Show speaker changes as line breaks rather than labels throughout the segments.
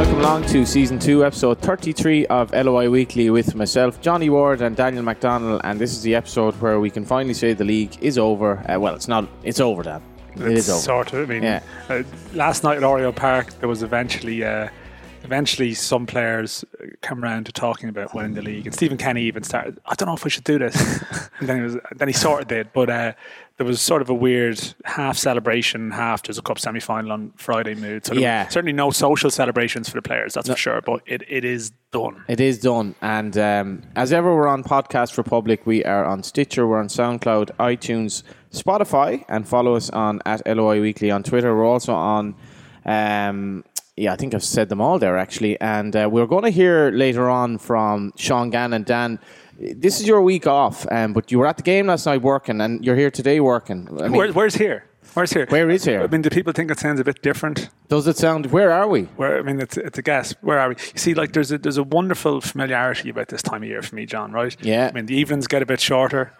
Welcome along to season two, episode 33 of LOI Weekly with myself, Johnny Ward, and Daniel McDonald. And this is the episode where we can finally say the league is over. Uh, well, it's not, it's over, Dan. It
It's
is over.
Sort of. I mean,
Yeah.
uh, last night at Oriel Park, there was eventually, uh, eventually some players uh, come around to talking about winning the league, and Stephen Kenny even started. I don't know if we should do this, and then he was, then he sort of did, but uh, there was sort of a weird half celebration, half there's a cup semi final on Friday mood. So
Yeah.
certainly no social celebrations for the players, that's for sure. But it, it is done.
It is done. And um, as ever, we're on Podcast Republic. We are on Stitcher, we're on SoundCloud, iTunes, Spotify, and follow us on at LOI Weekly on Twitter. We're also on, um, yeah, I think I've said them all there actually. And uh, we're going to hear later on from Sean Gannon. Dan, this is your week off, um, but you were at the game last night working, and you're here today working. I mean,
Where, where's here? Where's here?
Where is here?
I mean, do people think it sounds a bit different?
does it sound? Where are we?
Where I mean, it's, it's a guess. Where are we? You see, like there's a there's a wonderful familiarity about this time of year for me, John. Right?
Yeah.
I mean, the evenings get a bit shorter.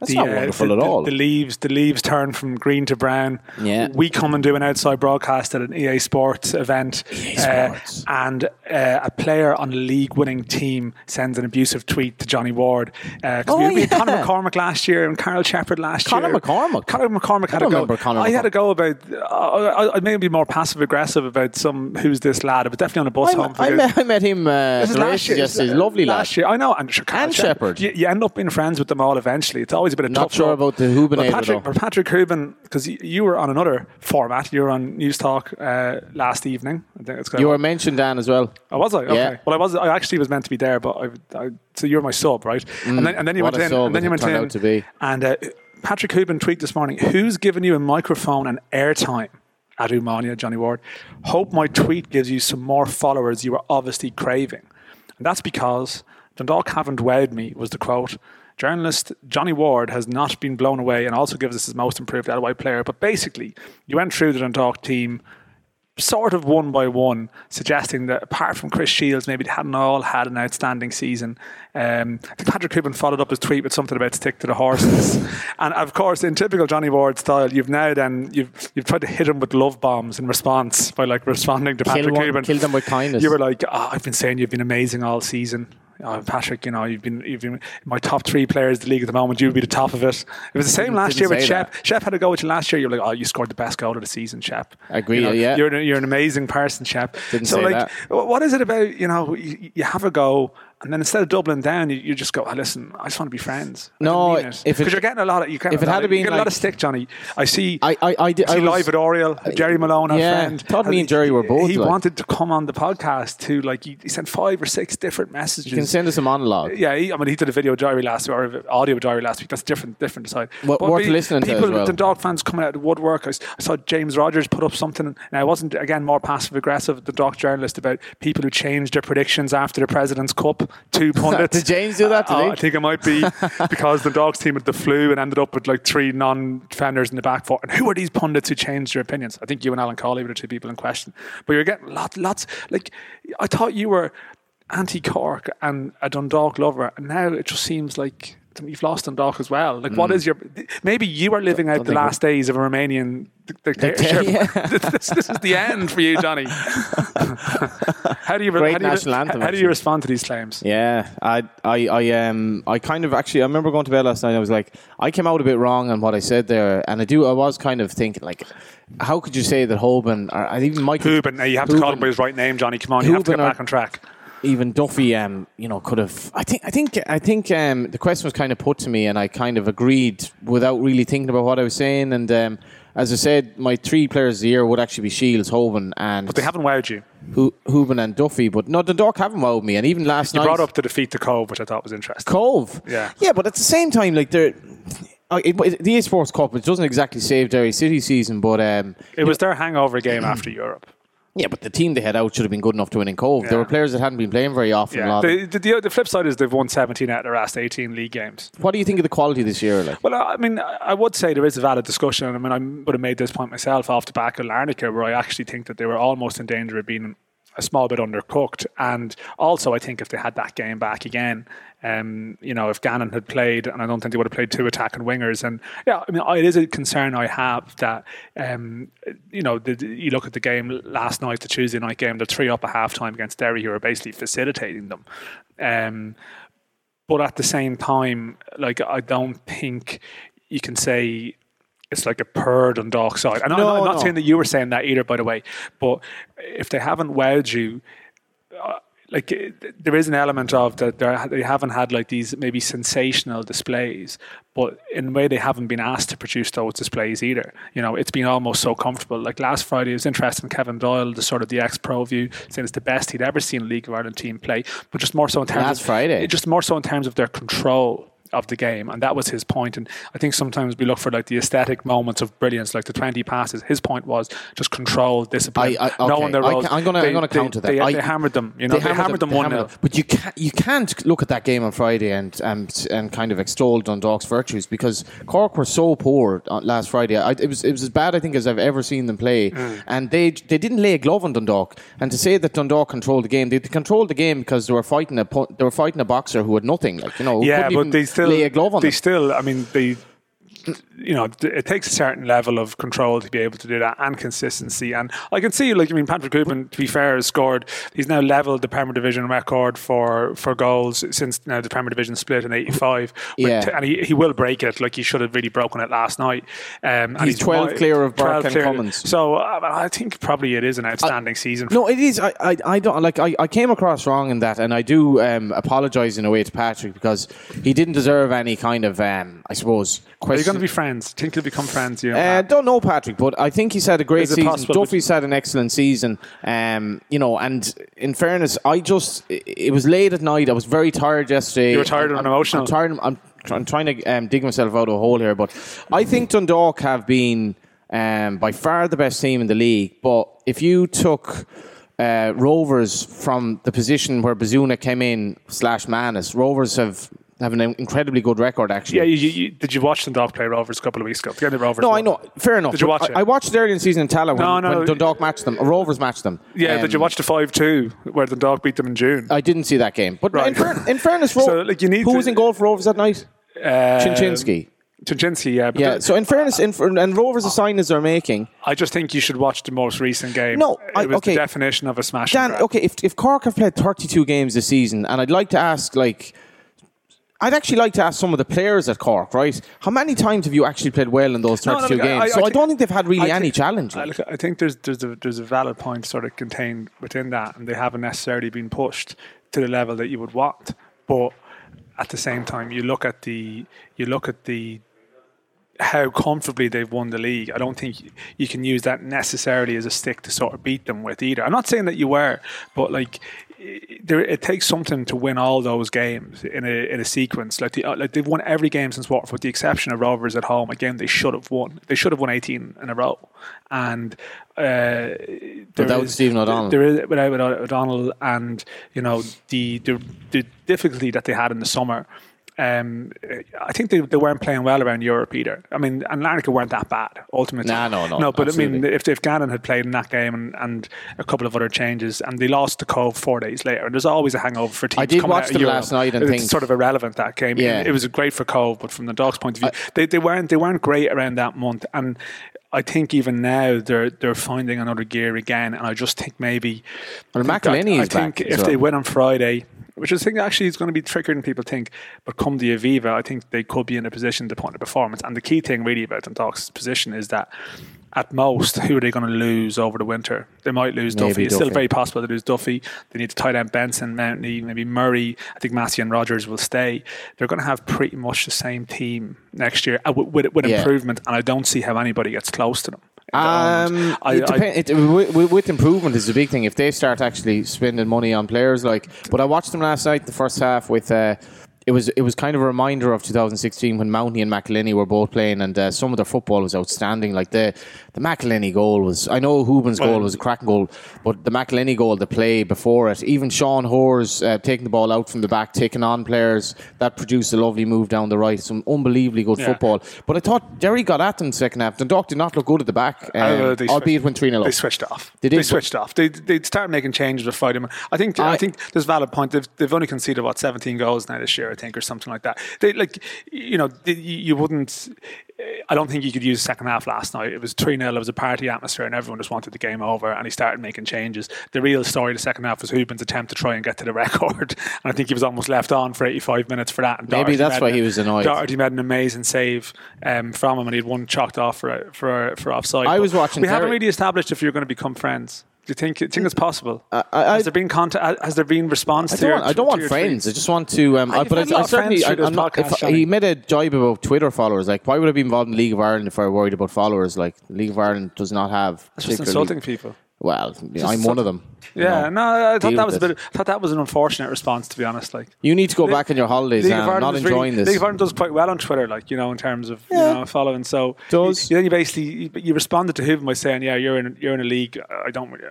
That's not wonderful
the,
at all.
The leaves, the leaves turn from green to brown.
Yeah.
We come and do an outside broadcast at an EA Sports event,
EA
uh, and uh, a player on a league-winning team sends an abusive tweet to Johnny Ward. Uh,
Oh,
we, we had Conor
yeah.
McCormack last year and Karl Sheppard last
Conor
year.
McCormack?
Conor McCormack had
don't
a go.
Conor
I had
McCormack.
a go about. Uh, I, I may be more passive aggressive about some who's this lad, but definitely on a bus
I,
home.
I, met, I met him uh,
last year.
He's a lovely lad.
Last year, I know, and, sure,
And Sheppard.
You, you end up being friends with them all eventually. It's always a bit of
Not
tough
sure about the Hubinator,
But Patrick, but Patrick Hoban, because you, you were on another format. You were on Newstalk uh, last evening. I think it's
You were mentioned, Dan, as well.
Oh, was I? Okay.
Yeah.
Well, I was. I actually was meant to be there, but I. I so you're my sub, right? and then and then you
Mm.
went
a
in. and then you went in.
out to be.
And uh, Patrick Hoban tweeted this morning. Who's given you a microphone and airtime? At Umania, Johnny Ward. Hope my tweet gives you some more followers you were obviously craving. And that's because Dundalk haven't wowed me, was the quote. Journalist Johnny Ward has not been blown away and also gives us his most improved LOI player. But basically, you went through the Dundalk team sort of one by one, suggesting that apart from Chris Shields, maybe they hadn't all had an outstanding season. Um, I think Patrick Cuban followed up his tweet with something about stick to the horses, and of course, in typical Johnny Ward style, you've now then you've you've tried to hit him with love bombs in response by like responding to Patrick
one-
Cuban.
kill them with kindness.
You were like, oh, I've been saying you've been amazing all season. Oh, Patrick, you know, you've been, you've been my top three players in the league at the moment. You'd be the top of it. It was the same last year with Shep.
that.
Shep had a go with you last year. You're like, oh, you scored the best goal of the season, Shep.
I agree,
You know,
yeah.
You're, an- you're an amazing person, Shep.
Didn't
so,
say
like,
that.
what is it about, you know, you, you have a go, and then instead of doubling down, you, you just go, oh, listen, I just want to be friends.
No,
because
if
you're getting a lot of, you
if it had been
you get a lot of stick, Johnny. I see.
I, I, I, did,
See
I was,
live at Oriel, Jerry Malone, our
yeah,
friend.
thought me
he-
and Jerry were both,
He
like-
wanted to come on the podcast to like he, he sent five or six different messages.
you can send us a monologue.
Yeah, he, I mean, he did a video diary last week, or audio diary last week. That's different, different aside. But
worth
we-
listening to
people,
well.
The dog fans coming out of the woodwork. I, saw James Rogers put up something. Now, I wasn't again more passive aggressive. The dog journalist about people who changed their predictions after the President's Cup. Two pundits.
Did James do that, did
uh,
he?
I think it might be because the dogs team had the flu and ended up with like three non-defenders in the back four. And who are these pundits who changed their opinions? I think you and Alan Cawley were the two people in question. But you're getting lots, lots. Like I thought you were anti-Cork and a Dundalk lover, and now it just seems like you've lost Dundalk as well. Like, what is your? Maybe you are living out
Mm.
the last days of a Romanian dictatorship.
Yeah.
this, this is the end for you, Johnny. how do you?
Great
how do you,
national anthem,
How do you respond to these claims?
Yeah, I, I, I, um, I kind of actually. I remember going to bed last night. I was like, I came out a bit wrong on what I said there, and I do. I was kind of thinking, like, how could you say that Hoban or I even Michael,
Hooban. Now you have to call him by his right name, Johnny. Come on, you have to get back on track.
Even Duffy, um, you know, could have. I think, I think, I think, um, the question was kind of put to me, and I kind of agreed without really thinking about what I was saying. And um, as I said, my three players of the year would actually be Shields, Hoban, and
But they haven't wowed you.
Hu- Hooban and Duffy. But no, the Dundalk haven't wowed me, and even last
You
night,
brought up to defeat the Cobh, which I thought was interesting.
Cobh.
Yeah.
Yeah, but at the same time, like they're. uh, it- it- The EA Sports Cup, it doesn't exactly save Derry City season, but um,
It was their hangover game after Europe.
Yeah, but the team they had out should have been good enough to win in Cobh. There were players that hadn't been playing very often.
Yeah. The, the, the, flip side is they've won 17 out of their last 18 league games.
what do you think of the quality this year? Like,
Well, I mean, I I would say there is a valid discussion. I mean, I would have made this point myself off the back of Larnaca, where I actually think that they were almost in danger of being a small bit undercooked. And also, I think if they had that game back again, um, you know, if Gannon had played, and I don't think they would have played two attacking wingers. And yeah, I mean, it is a concern I have that, um, you know, the, you look at the game last night, the Tuesday night game, the three up at halftime against Derry, who are basically facilitating them. Um, but at the same time, like I don't think you can say it's like a poor Dundalk side. And
No,
I'm not
no.
saying that you were saying that either, by the way. But if they haven't wowed you, like eh, there is an element of that they haven't had like these maybe sensational displays, but in a way they haven't been asked to produce those displays either. You know, it's been almost so comfortable. Like last Friday, it was interesting. Kevin Doyle, the sort of the ex-pro view, saying it's the best he'd ever seen a League of Ireland team play, but just more so in terms
Last
of
Friday?
just more so in terms of their control of the game, and that was his point. And I think sometimes we look for like the aesthetic moments of brilliance, like the twenty passes. His point was just control, discipline,
I, I, okay.
when their
I
roles.
ca- I'm going to
They-
I'm going to
they-
counter that.
They,
I,
they hammered them, you know. They, hammered them
they
one
hammered
0
them. But you can't you can't look at that game on Friday and and and kind of extol Dundalk's virtues because Cork were so poor last Friday. I, it was it was as bad I think as I've ever seen them play,
Mm.
and they they didn't lay a glove on Dundalk. And to say that Dundalk controlled the game, they controlled the game because they were fighting a they were fighting a boxer who had nothing, like you know,
Yeah, but
even
they still
lay a glove on
They still, I mean, they. You know, it takes a certain level of control to be able to do that and consistency. And I can see, like, I mean, Patrick Cooper, to be fair, has scored. He's now leveled the Premier Division record for for goals since now the Premier Division split in '85.
Yeah.
t- and he, he will break it. Like he should have really broken it last night. Um, and
He's 12
mo-
clear of
12
Burke and.
So uh, I think probably it is an outstanding season.
No, it is. I, I, I don't like. I, I came across wrong in that, and I do um, apologise in a way to Patrick because he didn't deserve any kind of, um, I suppose,
Are you going to be friends? Think you'll become friends? You know,
Uh, don't know Patrick, but I think he's had a great season.
possible-
Duffy's had an excellent season. Um, you know, and in fairness, I just it it was late at night. I was very tired yesterday.
You were tired
I'm,
and emotional.
I'm tired. I'm, I'm trying to um, dig myself out of a hole here, but I think Dundalk have been um, by far the best team in the league. But if you took uh, Rovers from the position where Bazunu came in slash Mannus, Rovers have have an incredibly good record actually.
yeah. You, you, did you watch Dundalk play Rovers a couple of weeks ago? The Rovers.
No,
won.
I know. Fair enough.
Did you watch
I,
it?
I watched it early in the season in Tallaght when,
No, no.
when Dundalk matched them. Rovers matched them.
Yeah,
Um,
did you watch the five two where Dundalk beat them in June?
I didn't see that game. But
Right.
in, fair, in fairness, Ro-
So, like, you need
who
to-
was in goal for Rovers that night?
Uh,
Chencinski.
Chencinski, yeah. But
Yeah.
the-
So in fairness, in, and Rovers' the signings they're making.
I just think you should watch the most recent game.
No,
it was
okay.
the definition of a smash.
Dan, okay, if, if Cork have played 32 games this season, and I'd like to ask, like, I'd actually like to ask some of the players at Cork, right? How many times have you actually played well in those
No,
32
no, look,
games? so I,
think-
don't think they've had really
I
any
think-
challenge.
I,
like.
I think there's there's a there's a valid point sort of contained within that, and they haven't necessarily been pushed to the level that you would want. But at the same time, you look at the you look at the how comfortably they've won the league. I don't think you can use that necessarily as a stick to sort of beat them with either. I'm not saying that you were, but like i- there, it takes something to win all those games in a in a sequence. Like the, uh, like they've won every game since Waterford, with the exception of Rovers at home. A game they should have won. They should have won 18 in a row, and. Uh, there
Without
is-
Stephen O'Donnell.
there is without without O'Donnell, and you know the the, the difficulty that they had in the summer. Um, I think they, they weren't playing well around Europe either. I mean, and Larnaca weren't that bad ultimately.
Nah, no, no,
no. But I mean, if if Gannon had played in that game and, and a couple of other changes, and they lost to Cobh four days later, and there's always a hangover for teams.
I did watch them last night and
it's
think-
sort of irrelevant that game.
Yeah.
it was great for Cobh, but from the Dogs' point of view, they, they weren't they weren't great around that month. And I think even now they're they're finding another gear again. And I just think maybe
Well,
I think
McEleney
that-
is
I think if
as
they
well.
win on Friday, which I think actually is going to be trickier than people think, but come the Aviva, I think they could be in a position to put in a performance. And the key thing really about Dundalk's position is that at most, who are they going to lose over the winter? They might lose
Maybe
Duffy. It's still very possible to lose Duffy. They need to tie down Benson, Mountney, maybe Murray. I think Massey and Rogers will stay. They're going to have pretty much the same team next year uh, with, with, with
Yeah.
improvement, and I don't see how anybody gets close to them.
Um,
I-
it depend, it, with, with- with improvement is a big thing. If they start actually spending money on players, like, but I watched them last night, the first half with. Uh, it was it was kind of a reminder of 2016 when Mountney and McEleney were both playing, and uh, some of their football was outstanding. Like the the McEleney goal was, I know Hoobin's goal was a cracking goal, but the McEleney goal, the play before it, even Sean Hoare uh, taking the ball out from the back, taking on players, that produced a lovely move down the right. Some unbelievably good
Yeah.
football. But I thought Derry got at them second half. Dundalk did not look good at the back, um,
Uh, they
albeit
switched-
when 3 0
They switched off.
They
They,
did, but-
switched off. They they started making changes with Friday. I think I,
I-
think there's a valid point. They've, they've only conceded about 17 goals now this year, think, or something like that. They like you know you wouldn't. I don't think you could use the second half last night. It was 3 0. It was a party atmosphere, and everyone just wanted the game over. And he started making changes. The real story of the second half was Hoobin's attempt to try and get to the record. And I think he was almost left on for 85 minutes for that. And
Maybe
Doherty
that's why he was annoyed.
Doherty made an amazing save um, from him, and he had one chalked off for for, for offside.
I was watching
We haven't really established if you're going to become friends. Do you think, think it's possible?
I- I-
has there been contact? Has there been response
I
to
don't
your,
want, I don't want friends. I just want to. Um, I, but I certainly. I, I'm not, if, he made a jibe about Twitter followers. Like, why would I be involved in the League of Ireland if I were worried about followers? Like, League of Ireland does not have.
That's just insulting people.
Well, I'm one of them.
Yeah,
know.
no, I thought that was a bit. I thought that was an unfortunate response, to be honest. Like,
You need to go back on your holidays
League of
not
is really-
enjoying this.
League of Ireland does quite well on Twitter, like you know, in terms of
Yeah.
you know following. So
Does.
you, then you basically you, you responded to him by saying, "Yeah, you're in you're in a league. I don't really,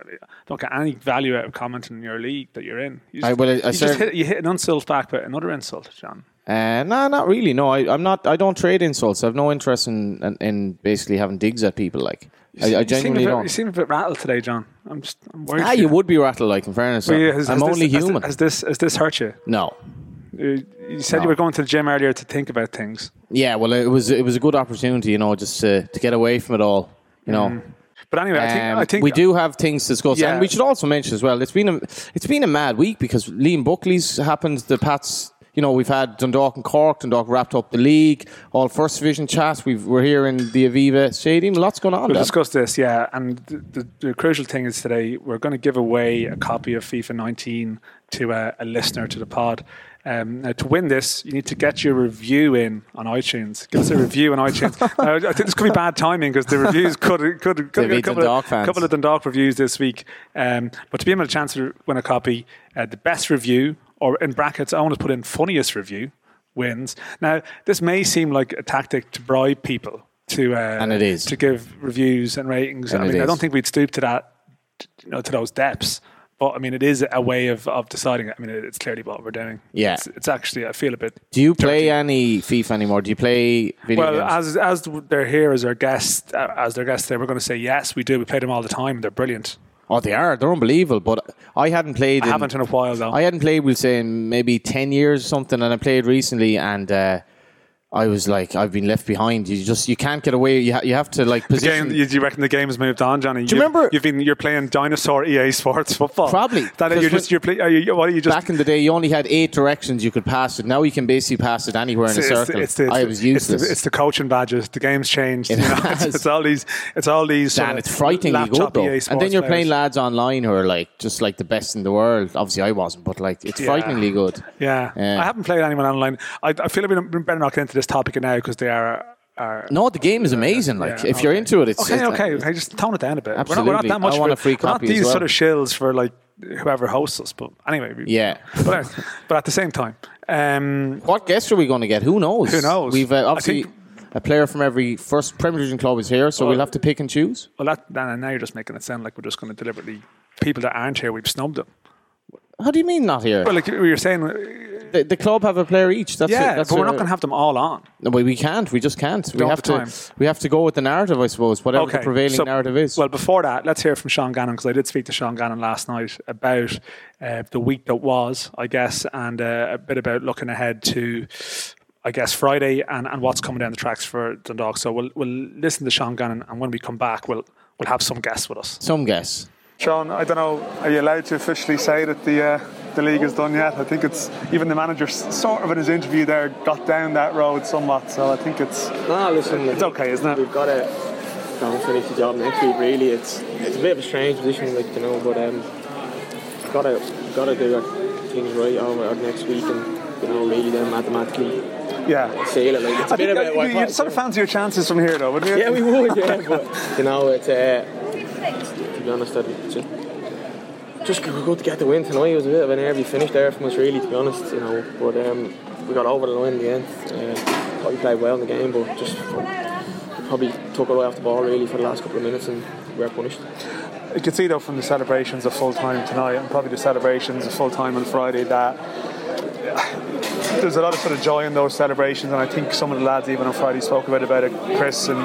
don't get any value out of commenting in your league that you're in." You
I-
just,
well, I- I
you, just
serve-
hit, you hit an insult back, but another insult, John.
Uh, no, not really. No, I, I'm not. I don't trade insults. I have no interest in in, in basically having digs at people. Like, I, I
You seem, a
genuinely
bit,
don't.
You seem a bit rattled today, John. I'm just I'm worried.
Ah,
for
you would be rattled. Like, in fairness,
Well, yeah, has-
I'm
has
only
this,
human.
Has, this has this hurt you?
no.
You you said
No.
you were going to the gym earlier to think about things.
Yeah, well, it was it was a good opportunity, you know, just to, to get away from it all. You know,
But anyway, I think
Um,
I think
we do have things to discuss,
Yeah.
and we should also mention as well. It's been a it's been a mad week because Liam Buckley's happened. The Pats, you know, we've had Dundalk and Cork. Dundalk wrapped up the league. All first division chats. We've, we're here in the Aviva Stadium. Lots going on.
We'll discuss this, yeah. And the, the, the crucial thing is today we're going to give away a copy of FIFA 19 to a, a listener to the pod. Um, now, to win this, you need to get your review in on iTunes. Give us a review on iTunes. Now, I think this could be bad timing because the reviews could could, could
be
a couple of, couple of Dundalk reviews this week. Um, but to be able to chance to win a copy, uh, the best review, or in brackets, I want to put in funniest review, wins. Now, this may seem like a tactic to bribe people to uh,
And it is.
to give reviews and ratings.
And
I mean, I don't think we'd stoop to that, you know, to those depths. But I mean, it is a way of, of deciding. I mean, it's clearly what we're doing.
Yeah.
it's, it's actually. I feel a bit.
Do you play
dirty.
any FIFA anymore? Do you play video
Well,
games?
as as they're here as our guest, uh, as their guests, they we're going to say yes, we do. We play them all the time. They're brilliant.
Oh, they are. They're unbelievable. But I hadn't played.
I
in,
haven't in a while though.
I hadn't played, we'll say, in maybe 10 years or something, and I played recently, and uh, I was like, I've been left behind. You just, you can't get away. You, ha- you have to, like, position.
game, you, reckon the game has moved on, Johnny?
Do you remember-
You've been you're playing dinosaur EA Sports football.
Probably,
That you're just you're play, are you, what are you just
Back in the day, you only had eight directions you could pass it. Now you can basically pass it anywhere in a
It's- it's-
circle.
it's the-
I
it's
was
the-
useless.
It's the, it's the coaching badges. The game's changed.
It
you know? it's, it's all these. It's all these. sort
Dan,
uh,
it's frighteningly good though. And then you're playing lads online who are like just like the best in the world. Obviously, I wasn't, but like it's
Yeah.
frighteningly good.
Yeah.
Yeah.
I haven't played anyone online. I, I feel I've been better not get into this topic now because they are. are
No, the game is amazing. Like
yeah,
if you're into it, it's
okay.
it's-
okay, okay. Just tone it down a bit. We're not, we're
Absolutely.
not that much.
I want
for,
a free
we're not
copy as
these
well.
sort of shills for like whoever hosts us. But anyway. we-
Yeah.
But, but at the same time, um,
What guests are we going to get? Who knows?
Who knows?
We've uh, obviously
think-
a player from every first Premier Division club is here, so we'll have to pick and choose.
well, that, now you're just making it sound like we're just going to deliberately people that aren't here. We've snubbed them.
How do you mean not here?
Well, like you were saying,
the, the club have a player each. That's
yeah,
it. That's
but we're not going to have them all on.
No, but we can't. We just can't. We
Don't
have to.
time.
We have to go with the narrative, I suppose. Whatever the prevailing
so-
narrative is.
Well, before that, let's hear from Sean Gannon because I did speak to Sean Gannon last night about uh, the week that was, I guess, and uh, a bit about looking ahead to, I guess, Friday and, and what's coming down the tracks for Dundalk. So we'll we'll listen to Sean Gannon, and when we come back, we'll we'll have some guests with us.
Some guess.
Sean, I don't know, are you allowed to officially say that the uh, the league is done yet? I think it's even the manager sort of in his interview there got down that road somewhat. So I think it's
No, listen,
it's okay, isn't it?
We've got to go and finish the job next week. Really, it's it's a bit of a strange position, like you know, but um, got to got to do our things right over next week, and you know, really then mathematically
Yeah.
it. Like it's a
I
bit
think uh,
what
you- you'd sort of fancy your chances from here, though, wouldn't you?
yeah, we would, yeah, but you know, it's uh, to be honest, it's just, just good to get the win tonight. It was a bit of an nervy finish there from us, really, to be honest, you know. But um, we got over the line in the end. Uh, thought we played well in the game, but just probably took away off the ball really for the last couple of minutes and we were punished.
You can see though from the celebrations of full time tonight and probably the celebrations of full time on Friday that there's a lot of sort of joy in those celebrations, and I think some of the lads even on Friday spoke about about it, Chris and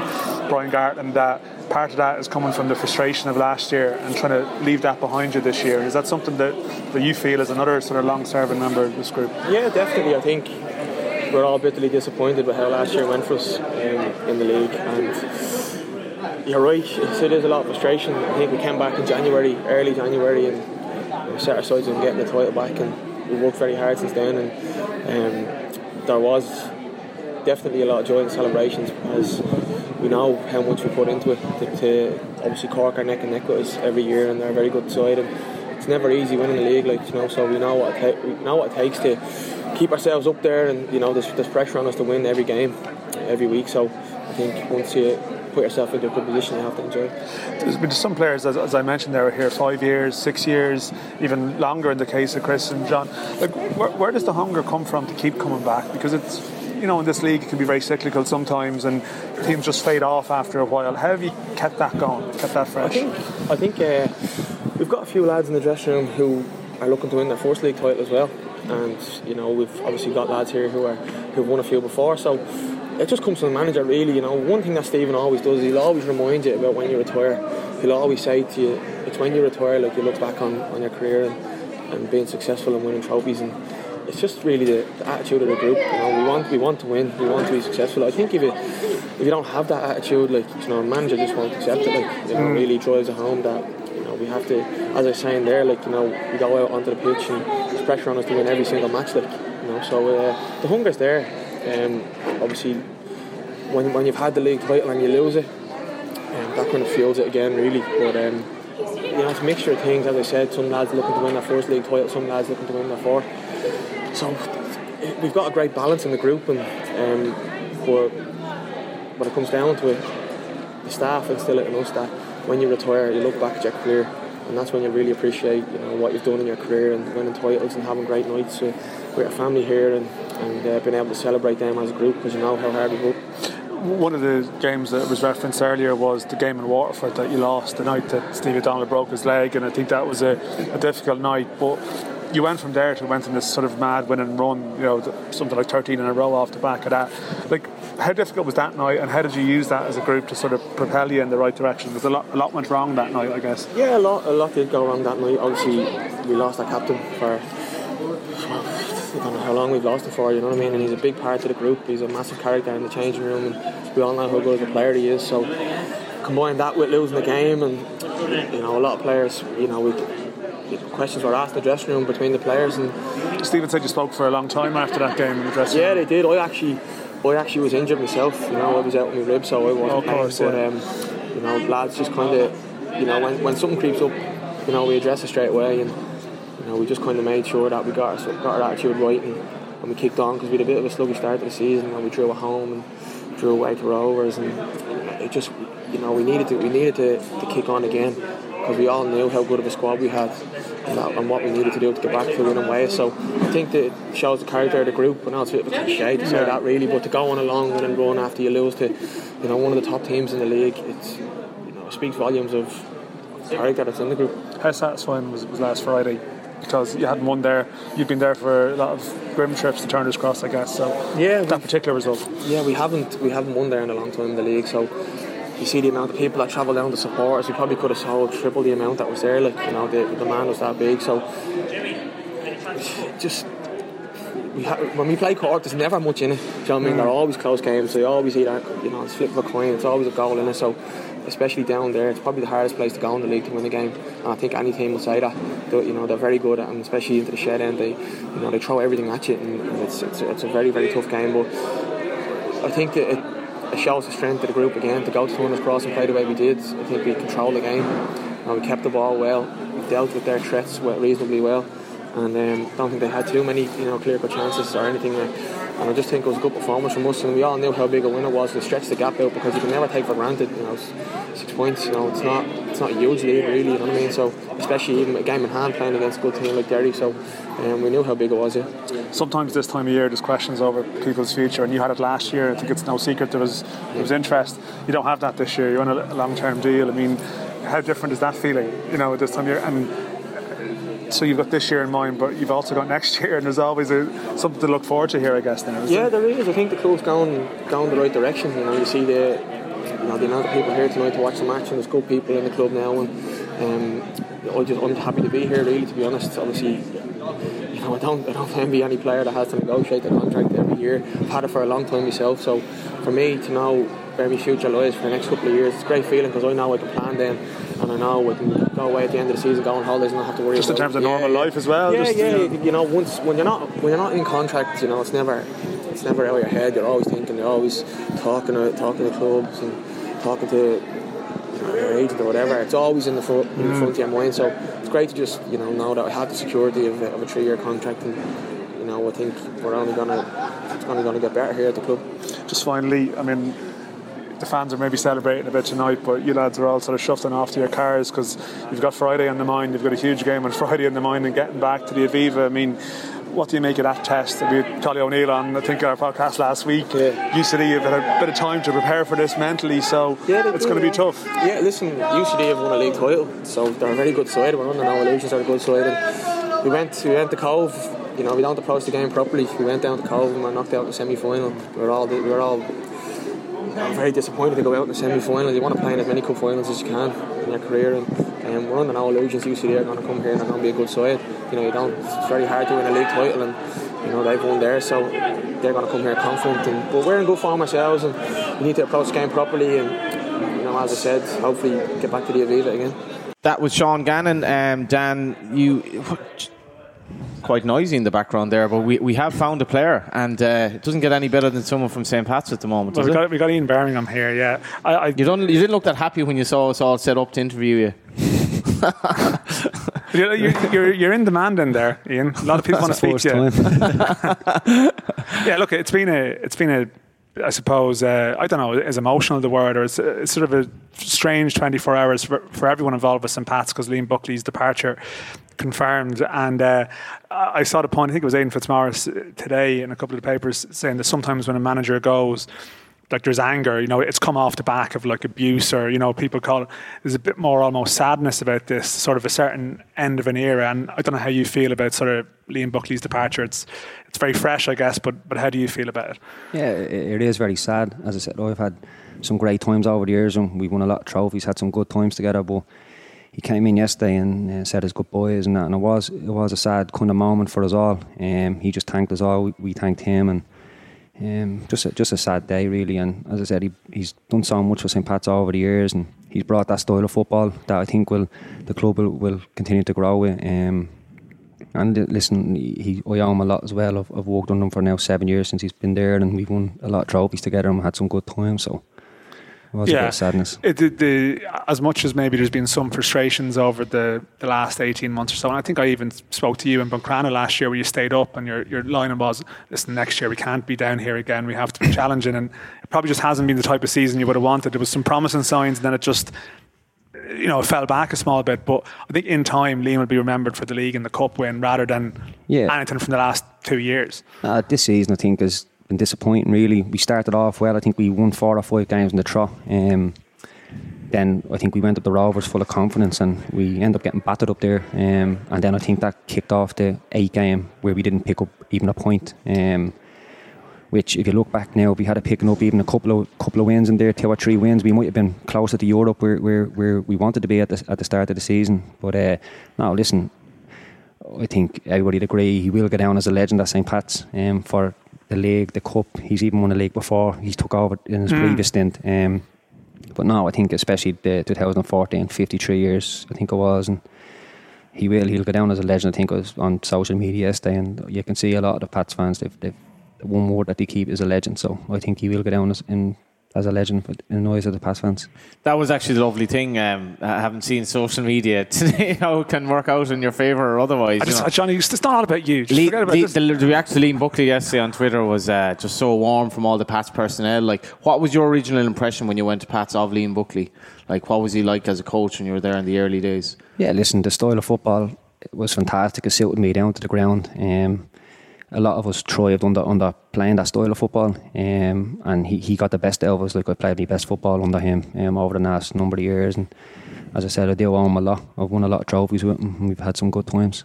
Brian Gart, and that part of that is coming from the frustration of last year and trying to leave that behind you this year. Is that something that, that you feel as another sort of long-serving member of this group?
Yeah, definitely. I think we're all bitterly disappointed with how last year went for us um, in the league, and you're right. it is a lot of frustration. I think we came back in January, early January, and we set our sights on getting the title back and we worked very hard since then, and um, there was definitely a lot of joy and celebrations because we know how much we put into it to, to obviously Cork are neck and neck with us every year, and they're a very good side. And it's never easy winning the league, like you know. So we know what it ta- we know what it takes to keep ourselves up there, and you know there's, there's pressure on us to win every game, every week. So I think once you put yourself into a good position, you have to enjoy.
There's been some players, as, as I mentioned, they were here five years, six years, even longer in the case of Chris and John. Like, where, where does the hunger come from to keep coming back? Because it's you know, in this league, it can be very cyclical sometimes, and teams just fade off after a while. How have you kept that going, kept that fresh?
I think, I think uh, we've got a few lads in the dressing room who are looking to win their first league title as well, and you know, we've obviously got lads here who are who've won a few before, so it just comes from the manager, really. You know, one thing that Stephen always does, he'll always remind you about when you retire. He'll always say to you, it's when you retire, like you look back on, on your career and, and being successful and winning trophies. And it's just really the, the, attitude of the group. You know, we want we want to win, we want to be successful. I think if you if you don't have that attitude, like you know, a manager just won't accept it. Like you know, mm. really drives it home that you know we have to, as I was saying there, like you know, we go out onto the pitch and there's pressure on us to win every single match. Like you know, so uh, the hunger's there. Um, obviously, when, when you've had the league title and you lose it, um, that kind of fuels it again, really. But um, you know, it's a mixture of things. As I said, some lads looking to win their first league title, some lads looking to win their fourth. So we've got a great balance in the group, and um, but when it comes down to it, the staff instill it in us that when you retire, you look back at your career, and that's when you really appreciate you know what you've done in your career and winning titles and having great nights with your family here and and uh, being able to celebrate them as a group because you know how hard we work.
One of the games that was referenced earlier was the game in Waterford that you lost the night that Steve O'Donnell broke his leg, and I think that was a, a difficult night. But you went from there to went in this sort of mad winning run, you know, something like 13 in a row off the back of that. Like, how difficult was that night, and how did you use that as a group to sort of propel you in the right direction? Because a lot, a lot went wrong that night, I guess.
Yeah, a lot, a lot did go wrong that night. Obviously, we lost our captain for I don't know how long we've lost him for, you know what I mean? And he's a big part of the group. He's a massive character in the changing room, and we all know how good a player he is. So combine that with losing the game, and you know, a lot of players, you know, we questions were asked in the dressing room between the players. And
Stephen said you spoke for a long time after that game in the dressing
yeah,
room.
Yeah, they did. I actually, I actually was injured myself. You know, I was out with my ribs, so I wasn't.
Oh, course,
but
yeah.
um, you know, lads just kind of, you know, when when something creeps up, you know, we address it straight away and know, we just kind of made sure that we got our, got our attitude right and, and we kicked on because we had a bit of a sluggish start to the season and we drew at home and drew away to Rovers and it just you know we needed to we needed to, to kick on again because we all knew how good of a squad we had and, that, and what we needed to do to get back to winning ways. So I think that it shows the character of the group. And it's a bit of a cliche to say that really, but to go on a long winning run after you lose to you know one of the top teams in the league, it's you know it speaks volumes of character that's in the group.
How satisfying was, was last Friday? Because you hadn't won there. You've been there for a lot of grim trips to Turner's Cross, I guess. So
yeah,
that particular result.
Yeah, we haven't we haven't won there in a long time in the league. So you see the amount of people that travel down to support us. We probably could have sold triple the amount that was there. Like you know, the the demand was that big. So just. We ha- when we play Cork, there's never much in it. Do you know what I mean? Mm. They're always close games, so you always see that, you know, it's flip of a coin, it's always a goal in it. So especially down there, it's probably the hardest place to go in the league to win a game. And I think any team will say that. They're, you know, they're very good, and especially into the shed end, they, you know, they throw everything at you, and, and it's, it's, it's, a very, very tough game. But I think that it, it shows the strength of the group again to go to Turner's Cross and play the way we did. I think we controlled the game, and we kept the ball well. We dealt with their threats reasonably well. And um, don't think they had too many you know clear cut chances or anything. Like, and I just think it was a good performance from us, and we all knew how big a win it was to stretch the gap out because you can never take for granted. You know, six points. You know, it's not it's not a huge lead really. You know what I mean? So especially even a game in hand playing against a good team like Derry, so um, we knew how big it was. Yeah.
Sometimes this time of year, there's questions over people's future, and you had it last year. I think it's no secret there was there was interest. You don't have that this year. You're on a long term deal. I mean, how different is that feeling? You know, this time of year and so you've got this year in mind, but you've also got next year, and there's always a, something to look forward to here, I guess. Now,
yeah, there is. I think the club's going going the right direction. You know, you see the you know the amount of people here tonight to watch the match, and there's good people in the club now, and um, I just, I'm happy to be here. Really, to be honest, obviously. You know, I don't, I don't envy any player that has to negotiate a contract every year. I've had it for a long time myself, so for me to know where my future lies for the next couple of years, it's a great feeling because I know I can plan then and I know we can go away at the end of the season, go on holidays, and not have to worry.
Just in terms of
yeah,
normal life as well.
Yeah,
just,
yeah.
You know.
You know, once when you're not when you're not in contract, you know, it's never it's never out of your head. You're always thinking. You're always talking to talking to clubs and talking to you know, your agent or whatever. It's always in the front in the front of your mind. So it's great to just you know know that I have the security of, a- of a three year contract and. You know, I think we're only gonna it's only gonna get better here at the club.
Just finally, I mean, the fans are maybe celebrating a bit tonight, but you lads are all sort of shuffling off to your cars because you've got Friday on the mind. You've got a huge game on Friday in the mind, and getting back to the Aviva. I mean, what do you make of that test? We had Collie O'Neill on, I think, our podcast last week.
Yeah.
UCD have had a bit of time to prepare for this mentally, so
Yeah,
it's going to be tough.
Yeah, listen, UCD have won a league title, so they're a very good side. We're under no illusions, they're a good side. And we went, we went to Cobh. You know, we don't approach the game properly. We went down to Cobh and we were knocked out in the semi-final. We were all, we were all know, very disappointed to go out in the semi-final. You want to play in as many cup finals as you can in your career, and um, we're under no illusions. UCD are going to come here and they're going to be a good side. You know, you don't. It's very hard to win a league title, and you know they've won there, so they're going to come here confident. And but we're in good form ourselves, and we need to approach the game properly. And you know, as I said, hopefully get back to the Aviva again.
That was Sean Gannon. Um, Dan, you quite noisy in the background there, but we, we have found a player, and uh, it doesn't get any better than someone from St. Pat's at the moment.
Well,
Does
we
it?
got we got Ian Bermingham here. Yeah, I, I
You don't. You didn't look that happy when you saw us all set up to interview you.
you're, you're, you're, you're in demand in there, Ian. A lot of people want to speak to you. Yeah, look, it's been a, it's been a, I suppose, uh, I don't know, is emotional the word, or it's, it's sort of a strange 24 hours for, for everyone involved with St. Pat's because Liam Buckley's departure confirmed. And uh, I saw the point, I think it was Aidan Fitzmaurice uh, today in a couple of the papers saying that sometimes when a manager goes, like there's anger, you know, it's come off the back of like abuse or, you know, people call it, there's a bit more almost sadness about this, sort of a certain end of an era. And I don't know how you feel about sort of Liam Buckley's departure. It's it's very fresh, I guess, but but how do you feel about it?
Yeah, it, is very sad. As I said, I've had some great times over the years, and we've won a lot of trophies, had some good times together. But he came in yesterday and uh, said his goodbyes and that, and it was it was a sad kind of moment for us all. Um, he just thanked us all. We, we thanked him, and um, just a, just a sad day really. And as I said, he, he's done so much for St Pat's over the years, and he's brought that style of football that I think will the club will, will continue to grow with. Um, and listen, he, I owe him a lot as well. I've, I've worked on him for now seven years since he's been there, and we've won a lot of trophies together and had some good times. So was a bit of sadness.
It, the, the, as much as maybe there's been some frustrations over the, the last 18 months or so, and I think I even spoke to you in Buncrana last year where you stayed up and your, your line was, listen, next year we can't be down here again, we have to be challenging. And it probably just hasn't been the type of season you would have wanted. There was some promising signs, and then it just, you know, it fell back a small bit. But I think in time, Liam will be remembered for the league and the cup win rather than
Yeah.
anything from the last two years.
Uh, this season, I think, has been disappointing. Really, we started off well. I think we won four or five games in the trot. Um, then I think we went up the Rovers full of confidence, and we ended up getting battered up there. Um, and then I think that kicked off the eight game where we didn't pick up even a point. Um, which, if you look back now, if we had a picking up even a couple of couple of wins in there, two or three wins, we might have been closer to Europe where where, where we wanted to be at the at the start of the season. But uh, no, listen, I think everybody would agree he will go down as a legend at St Pat's um, for the league, the cup. He's even won the league before. He took over in his
Mm.
previous stint. Um, but now I think especially the 2014, 53 years, I think it was, and he will. He'll go down as a legend. I think it was on social media yesterday, and you can see a lot of the Pats fans. They've, they've the one word that they keep is a legend. So I think he will go down as in as a legend in the noise of the Pats fans.
That was actually the lovely thing. Um, I haven't seen social media today how it can work out in your favour or otherwise.
I just,
you know.
Johnny, it's not all about you. Just
Lee,
forget about
Lee-
this.
the, the reaction to Liam Buckley yesterday on Twitter was uh, just so warm from all the Pats personnel. Like, what was your original impression when you went to Pats of Liam Buckley? Like, what was he like as a coach when you were there in the early days?
Yeah, listen, the style of football was fantastic. It suited me down to the ground. Um, a lot of us thrived under under playing that style of football, um, and he, he got the best out of us. Like I played my best football under him um, over the last number of years, and as I said, I do owe him a lot. I've won a lot of trophies with him. and We've had some good times.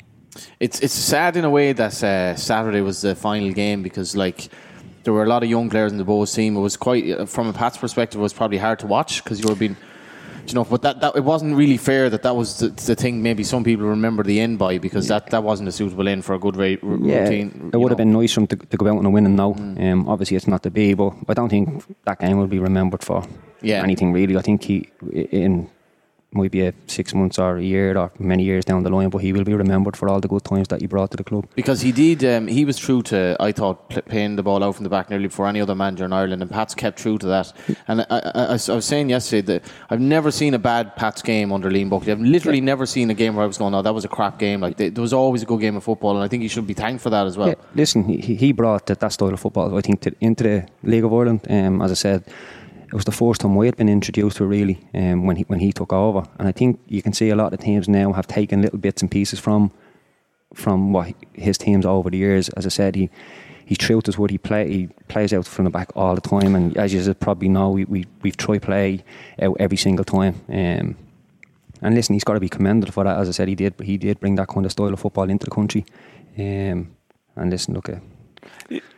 It's it's sad in a way that uh, Saturday was the final game because like there were a lot of young players in the Bohs team. It was quite from a Pats perspective, it was probably hard to watch because you were being. You know, but that, that it wasn't really fair that that was the, the thing. Maybe some people remember the end by because that, that wasn't a suitable end for a good ra- r-
Yeah,
routine.
it would have been nice for him to, to go out on a winning note. Um, obviously, it's not to be, but I don't think that game will be remembered for
Yeah.
anything really. I think he in might be a six months or a year or many years down the line, but he will be remembered for all the good times that he brought to the club.
Because he did, um, he was true to, I thought, pl- playing the ball out from the back nearly before any other manager in Ireland, and Pats kept true to that. And I, I, I, was saying yesterday that I've never seen a bad Pats game under Liam Buckley. I've literally never seen a game where I was going, oh, that was a crap game. Like they, there was always a good game of football, and I think he should be thanked for that as well.
Yeah, listen, he, he- he brought that, that style of football, I think, to, into the League of Ireland. Um, as I said, it was the first time we had been introduced to it really um, when he when he took over, and I think you can see a lot of teams now have taken little bits and pieces from from what his teams over the years. As I said, he he's true to what he play. He plays out from the back all the time, and as you probably know, we, we we've tried play out every single time. Um, and listen, he's got to be commended for that. As I said, he did. He did bring that kind of style of football into the country. Um, and listen, look,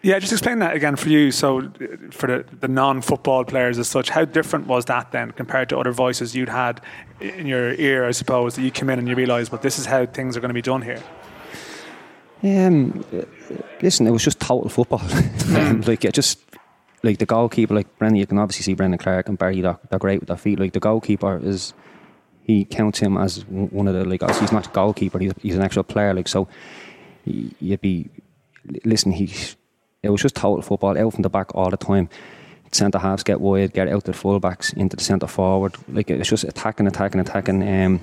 Yeah, just explain that again for you. So, uh, for the, the non football players as such, how different was that then compared to other voices you'd had in your ear, I suppose, that you come in and you realise, but this is how things are going to be done here?
Um, listen, it was just total football. um, like it just like the goalkeeper, like Brendan, you can obviously see Brendan Clarke and Barry. They're, they're great with their feet. Like the goalkeeper is, he counts him as one of the like. He's not a goalkeeper. He's, he's an actual player. Like so, you'd be listen. He, it was just total football out from the back all the time. Centre halves get wide, get out to the full backs into the centre forward. Like it's just attacking, attacking, attacking. Um,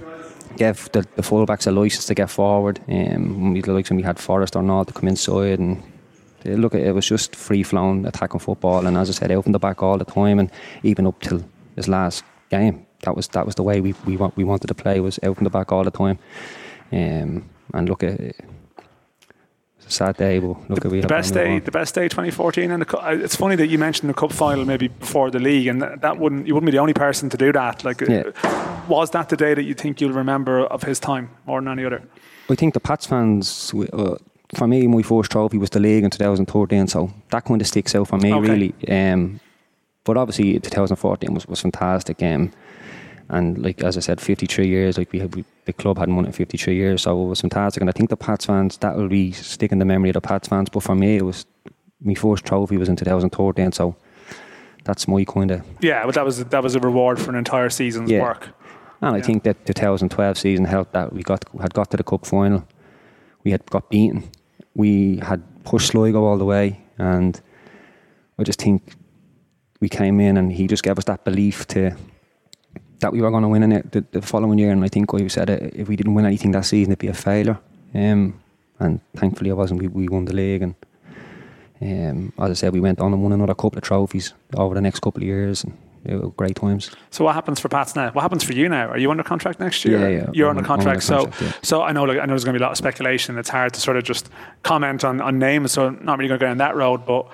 give the, the full backs a license to get forward. Um, we like when we had Forrest or not to come inside and look, it was just free flowing attacking football. And as I said, out from the back all the time, and even up till this last game, that was that was the way we we we wanted to play was out from the back all the time. Um, and look. Sad day, but look at we
The best day, the best day, 2014. And the, it's funny that you mentioned the cup final maybe before the league, and that, that wouldn't you wouldn't be the only person to do that. Like, uh,
Yeah.
was that the day that you think you'll remember of his time more than any other?
I think the Pats fans, uh, for me, my first trophy was the league in 2013, so that kind of sticks out for me,
Okay.
really. Um, but obviously, 2014 was, was fantastic. Um, and like as I said, 53 years, like we, had, we the club hadn't won it in 53 years, so it was fantastic. And I think the Pats fans, that will be stick in the memory of the Pats fans. But for me, it was my first trophy was in 2013, so that's my kind of
Yeah, but that was that was a reward for an entire season's
Yeah.
work.
And I
Yeah.
think that the 2012 season helped that we got had got to the cup final. We had got beaten. We had pushed Sligo all the way, and I just think we came in and he just gave us that belief to that we were going to win in it the, the following year. And I think we said it, if we didn't win anything that season, it'd be a failure. Um, and thankfully, it wasn't. We, we won the league, and um, as I said, we went on and won another couple of trophies over the next couple of years. And great times.
So what happens for Pats now? What happens for you now? Are you under contract next year?
Yeah, yeah,
You're under
on- I'm under
contract. so,
yeah.
so I know, like, I know there's going to be a lot of speculation. It's hard to sort of just comment on, on names. So I'm not really going to go down that road. But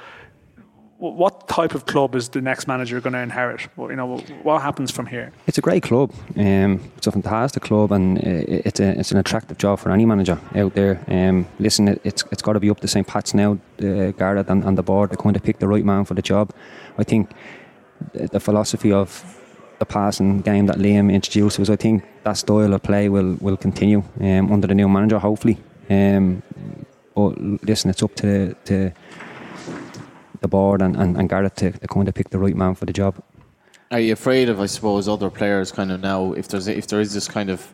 what type of club is the next manager going to inherit? You know, what happens from here?
It's a great club. Um, it's a fantastic club, and uh, it's a, it's an attractive job for any manager out there. Um, listen, it, it's it's got to be up to St. Pat's now, uh, Garrett and, and the board to kind of pick the right man for the job. I think the, the philosophy of the passing game that Liam introduced was, I think that style of play will will continue um, under the new manager, hopefully. Um, but listen, it's up to to the board and, and, and Garrett to, to kind of pick the right man for the job.
Are you afraid of, I suppose, other players kind of now, if there's if there is this kind of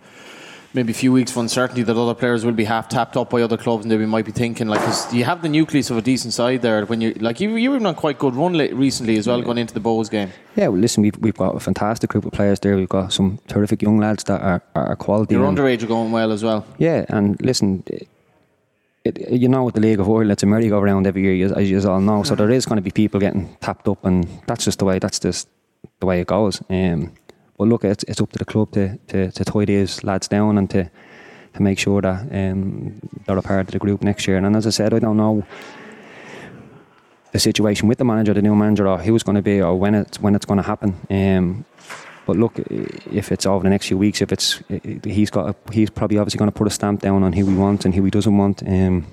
maybe a few weeks of uncertainty that other players will be half tapped up by other clubs and they might be thinking like you have the nucleus of a decent side there when you like you you were on quite good run recently as well going into the Bohs game.
Yeah, well, listen, we've, we've got a fantastic group of players there. We've got some terrific young lads that are, are quality.
Your underage are going well as well.
Yeah, and listen, it, you know, with the League of Ireland, it's a merry-go-round every year, as you all know. So there is going to be people getting tapped up, and that's just the way. That's just the way it goes. Um, but look, it's, it's up to the club to, to, to tie these lads down and to to make sure that um, they're a part of the group next year. And as I said, I don't know the situation with the manager, the new manager, or who's going to be, or when it's when it's going to happen. Um, but look, if it's over the next few weeks, if it's he's got, a, he's probably obviously going to put a stamp down on who he wants and who he doesn't want. Um,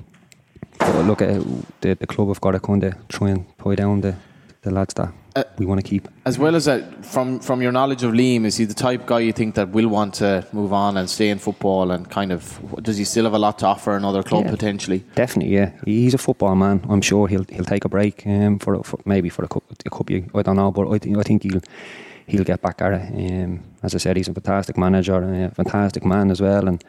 but look, at the the club have got to kind of try and tie down the the lads that
Uh,
we want to keep.
As well as that, from from your knowledge of Liam, is he the type guy you think that will want to move on and stay in football and kind of does he still have a lot to offer another club
Yeah.
potentially?
Definitely, yeah. He's a football man. I'm sure he'll he'll take a break um, for, for maybe for a couple, a couple. I don't know, but I think I think he'll he'll get back at it. Um, as I said, he's a fantastic manager, and a fantastic man as well. And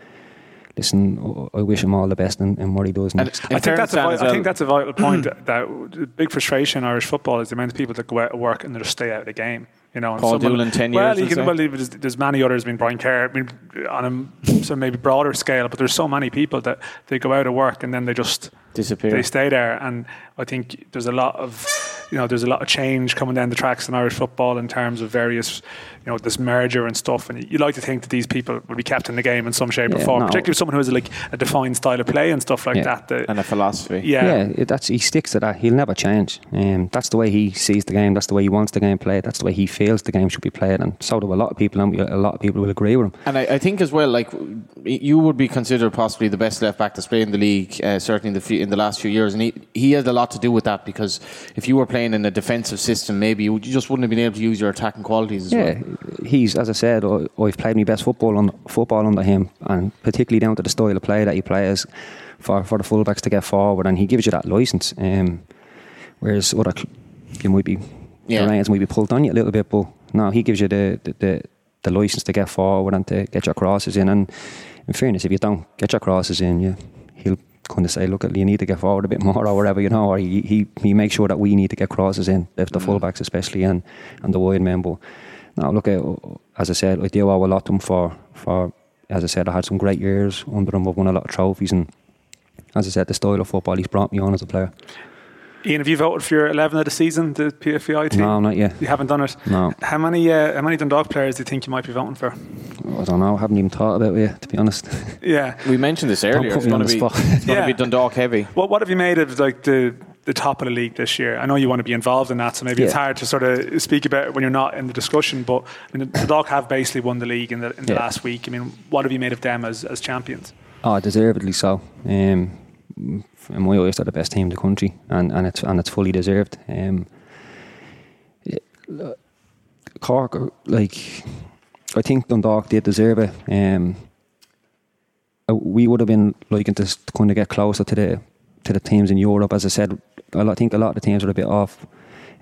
listen, I I wish him all the best in, in what he does
And
next.
I think, that's a,
Dan,
vi-
as
I think that's a vital point. that, that the big frustration in Irish football is the amount of people that go out to work and they just stay out of the game. You know, and
Paul
someone-
Doolan, 10
well,
years,
You
you'd
can,
say?
well, there's, there's many others. I mean, Brian Kerr. I mean, on a some maybe broader scale, but there's so many people that they go out of work and then they just
Disappear.
they stay there. And I think there's a lot of you know there's a lot of change coming down the tracks in Irish football in terms of various you know this merger and stuff. And you like to think that these people will be kept in the game in some shape or form,
no.
particularly someone who has like a defined style of play and stuff like
Yeah.
that. that
and a philosophy.
yeah.
yeah, that's he sticks to that. He'll never change. Um, that's the way he sees the game. That's the way he wants the game played. That's the way he feels the game should be played. And so do a lot of people. And a lot of people will agree with him.
And I, I think as well, like you would be considered possibly the best left back to play in the league, uh, certainly in the few, in the last few years, and he he had a lot to do with that because if you were playing in a defensive system, maybe you just wouldn't have been able to use your attacking qualities as
Yeah,
well.
He's as I said, I, I've played my best football on football under him, and particularly down to the style of play that he plays for for the fullbacks to get forward, and he gives you that license. Um, whereas other you might be
Yeah.
the reins might be pulled on you a little bit, but no, he gives you the the, the the license to get forward and to get your crosses in. And in fairness, if you don't get your crosses in, you he'll kind of say, look, you need to get forward a bit more or whatever, you know, or he, he, he makes sure that we need to get crosses in, if the fullbacks especially, and, and the wide men. But now, look, at, as I said, I do owe a lot to him for, for, as I said, I had some great years under him. I've won a lot of trophies, and as I said, the style of football he's brought me on as a player.
Ian, have you voted for your 11 of the season, the PFI team?
No, not yet.
You haven't done it?
No.
How many uh, how many Dundalk players do you think you might be voting for?
I don't know. I haven't even thought about it yet, to be honest.
Yeah.
We mentioned this earlier.
put
It's
me
going
on
to
the
be
spot.
it's
Yeah.
be Dundalk heavy.
What what have you made of like the the top of the league this year? I know you want to be involved in that, so maybe it's hard to sort of speak about it when you're not in the discussion. But I mean, the Dundalk have basically won the league in the in the
Yeah.
last week. I mean, what have you made of them as as champions?
Oh, deservedly so. Um, in my eyes, they're the best team in the country, and, and it's and it's fully deserved. Um, Cork, like I think Dundalk did deserve it. Um, we would have been liking to kind of get closer to the to the teams in Europe. As I said, I think a lot of the teams are a bit off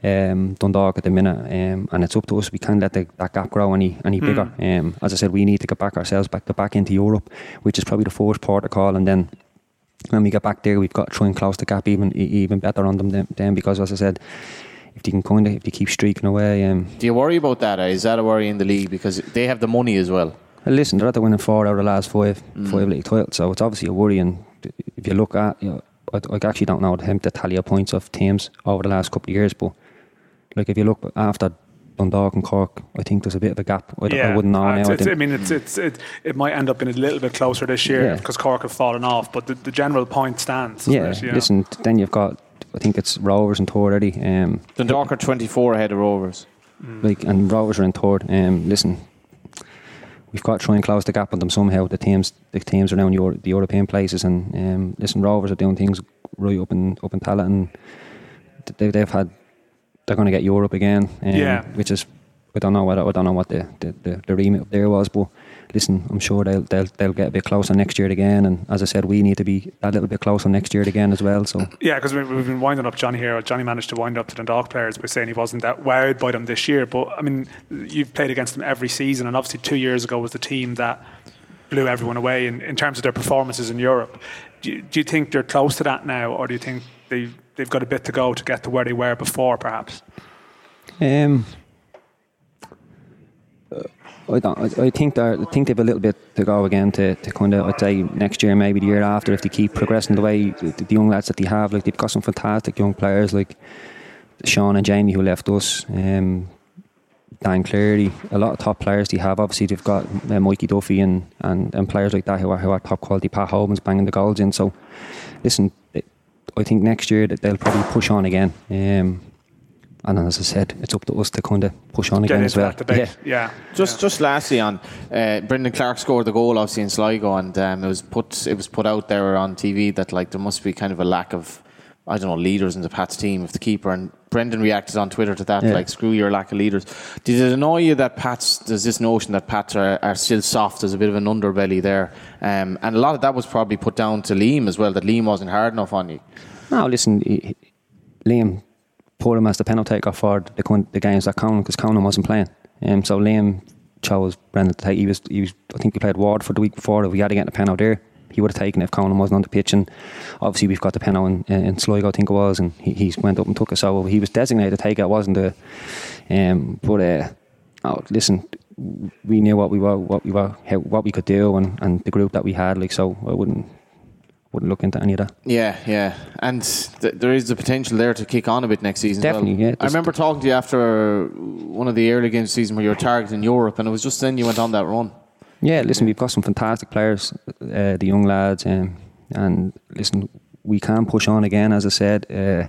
um, Dundalk at the minute, um, and it's up to us. We can't let the, that gap grow any any bigger. Um, as I said, we need to get back ourselves back to back into Europe, which is probably the first port of call, and then when we get back there, we've got to try and close the gap even even better on them then, then because, as I said, if they can kind of if they keep streaking away, um,
Do you worry about that? uh, that a worry in the league because they have the money as well?
Listen, they're at the winning four out of the last five, five league titles, so it's obviously a worry. And if you look at, you know, I, I actually don't know him to tally up points of teams over the last couple of years, but like if you look after Dundalk and Cork, I think there's a bit of a gap. I, don't- I wouldn't know
Uh,
now.
it's-
I
I mean, it's, it's, it, it might end up being a little bit closer this year
Yeah.
because Cork have fallen off, but the, the general point stands.
yeah,
it? You know?
listen, then you've got, I think it's Rovers and third already. Um,
Dundalk are 24 ahead of Rovers.
like and Rovers are in third. Um, listen, we've got to try and close the gap on them somehow. The teams, the teams around Euro, the European places, and um, listen, Rovers are doing things right up in up in Tallaght, and they, they've had they're going to get Europe again. Um,
Yeah.
which is I don't know what I don't know what the, the, the, the remit there was, but listen, I'm sure they'll they'll they'll get a bit closer next year again. And as I said, we need to be a little bit closer next year again as well. So
Yeah, because we've we've been winding up Johnny here. Johnny managed to wind up the Dundalk players by saying he wasn't that wowed by them this year. But I mean, you've played against them every season, and obviously two years ago was the team that blew everyone away in, in terms of their performances in Europe. Do you, do you think they're close to that now, or do you think they've, they've got a bit to go to get to where they were before, perhaps?
Um, I don't. I, I think they think they've a little bit to go again to, to kind of I'd say next year maybe the year after if they keep progressing the way the, the young lads that they have like they've got some fantastic young players like Sean and Jamie who left us um, Dan Cleary a lot of top players they have. Obviously they've got uh, Mikey Duffy and, and, and players like that who are, who are top quality. Pat Hoban's banging the goals in. So listen I think next year that they'll probably push on again. Um, and then, as I said, it's up to us to kind of push on
Get
again as well.
that debate. Yeah.
Just, just lastly on uh, Brendan Clarke scored the goal obviously in Sligo, and um, it was put, it was put out there on TV that like there must be kind of a lack of, I don't know, leaders in the Pats team of the keeper, and Brendan reacted on Twitter to that
Yeah.
like, screw your lack of leaders. Did it annoy you that Pats? There's this notion that Pats are, are still soft. There's a bit of an underbelly there, um, and a lot of that was probably put down to Liam as well. That Liam wasn't hard enough on you.
No, listen, he, he- Liam put him as the penalty taker for the, the games that Conan because Conan wasn't playing. Um, so Liam chose Brendan to take. He was, he was, I think he played Ward for the week before. If we had to get the penalty there, he would have taken it if Conan wasn't on the pitch. And obviously we've got the penalty in, in Sligo, I think it was, and he, he went up and took it. So he was designated to take it. It wasn't a. Um, but uh, oh, listen, we knew what we were, what we were, how, what we could do, and, and the group that we had. Like so, I wouldn't wouldn't look into any of that.
Yeah, yeah, and th- there is the potential there to kick on a bit next season. as well.
Definitely, yeah.
I remember talking to you after one of the early games season where you were targeting Europe, and it was just then you went on that run.
Yeah, listen, we've got some fantastic players, uh, the young lads, um, and listen, we can push on again. As I said, uh,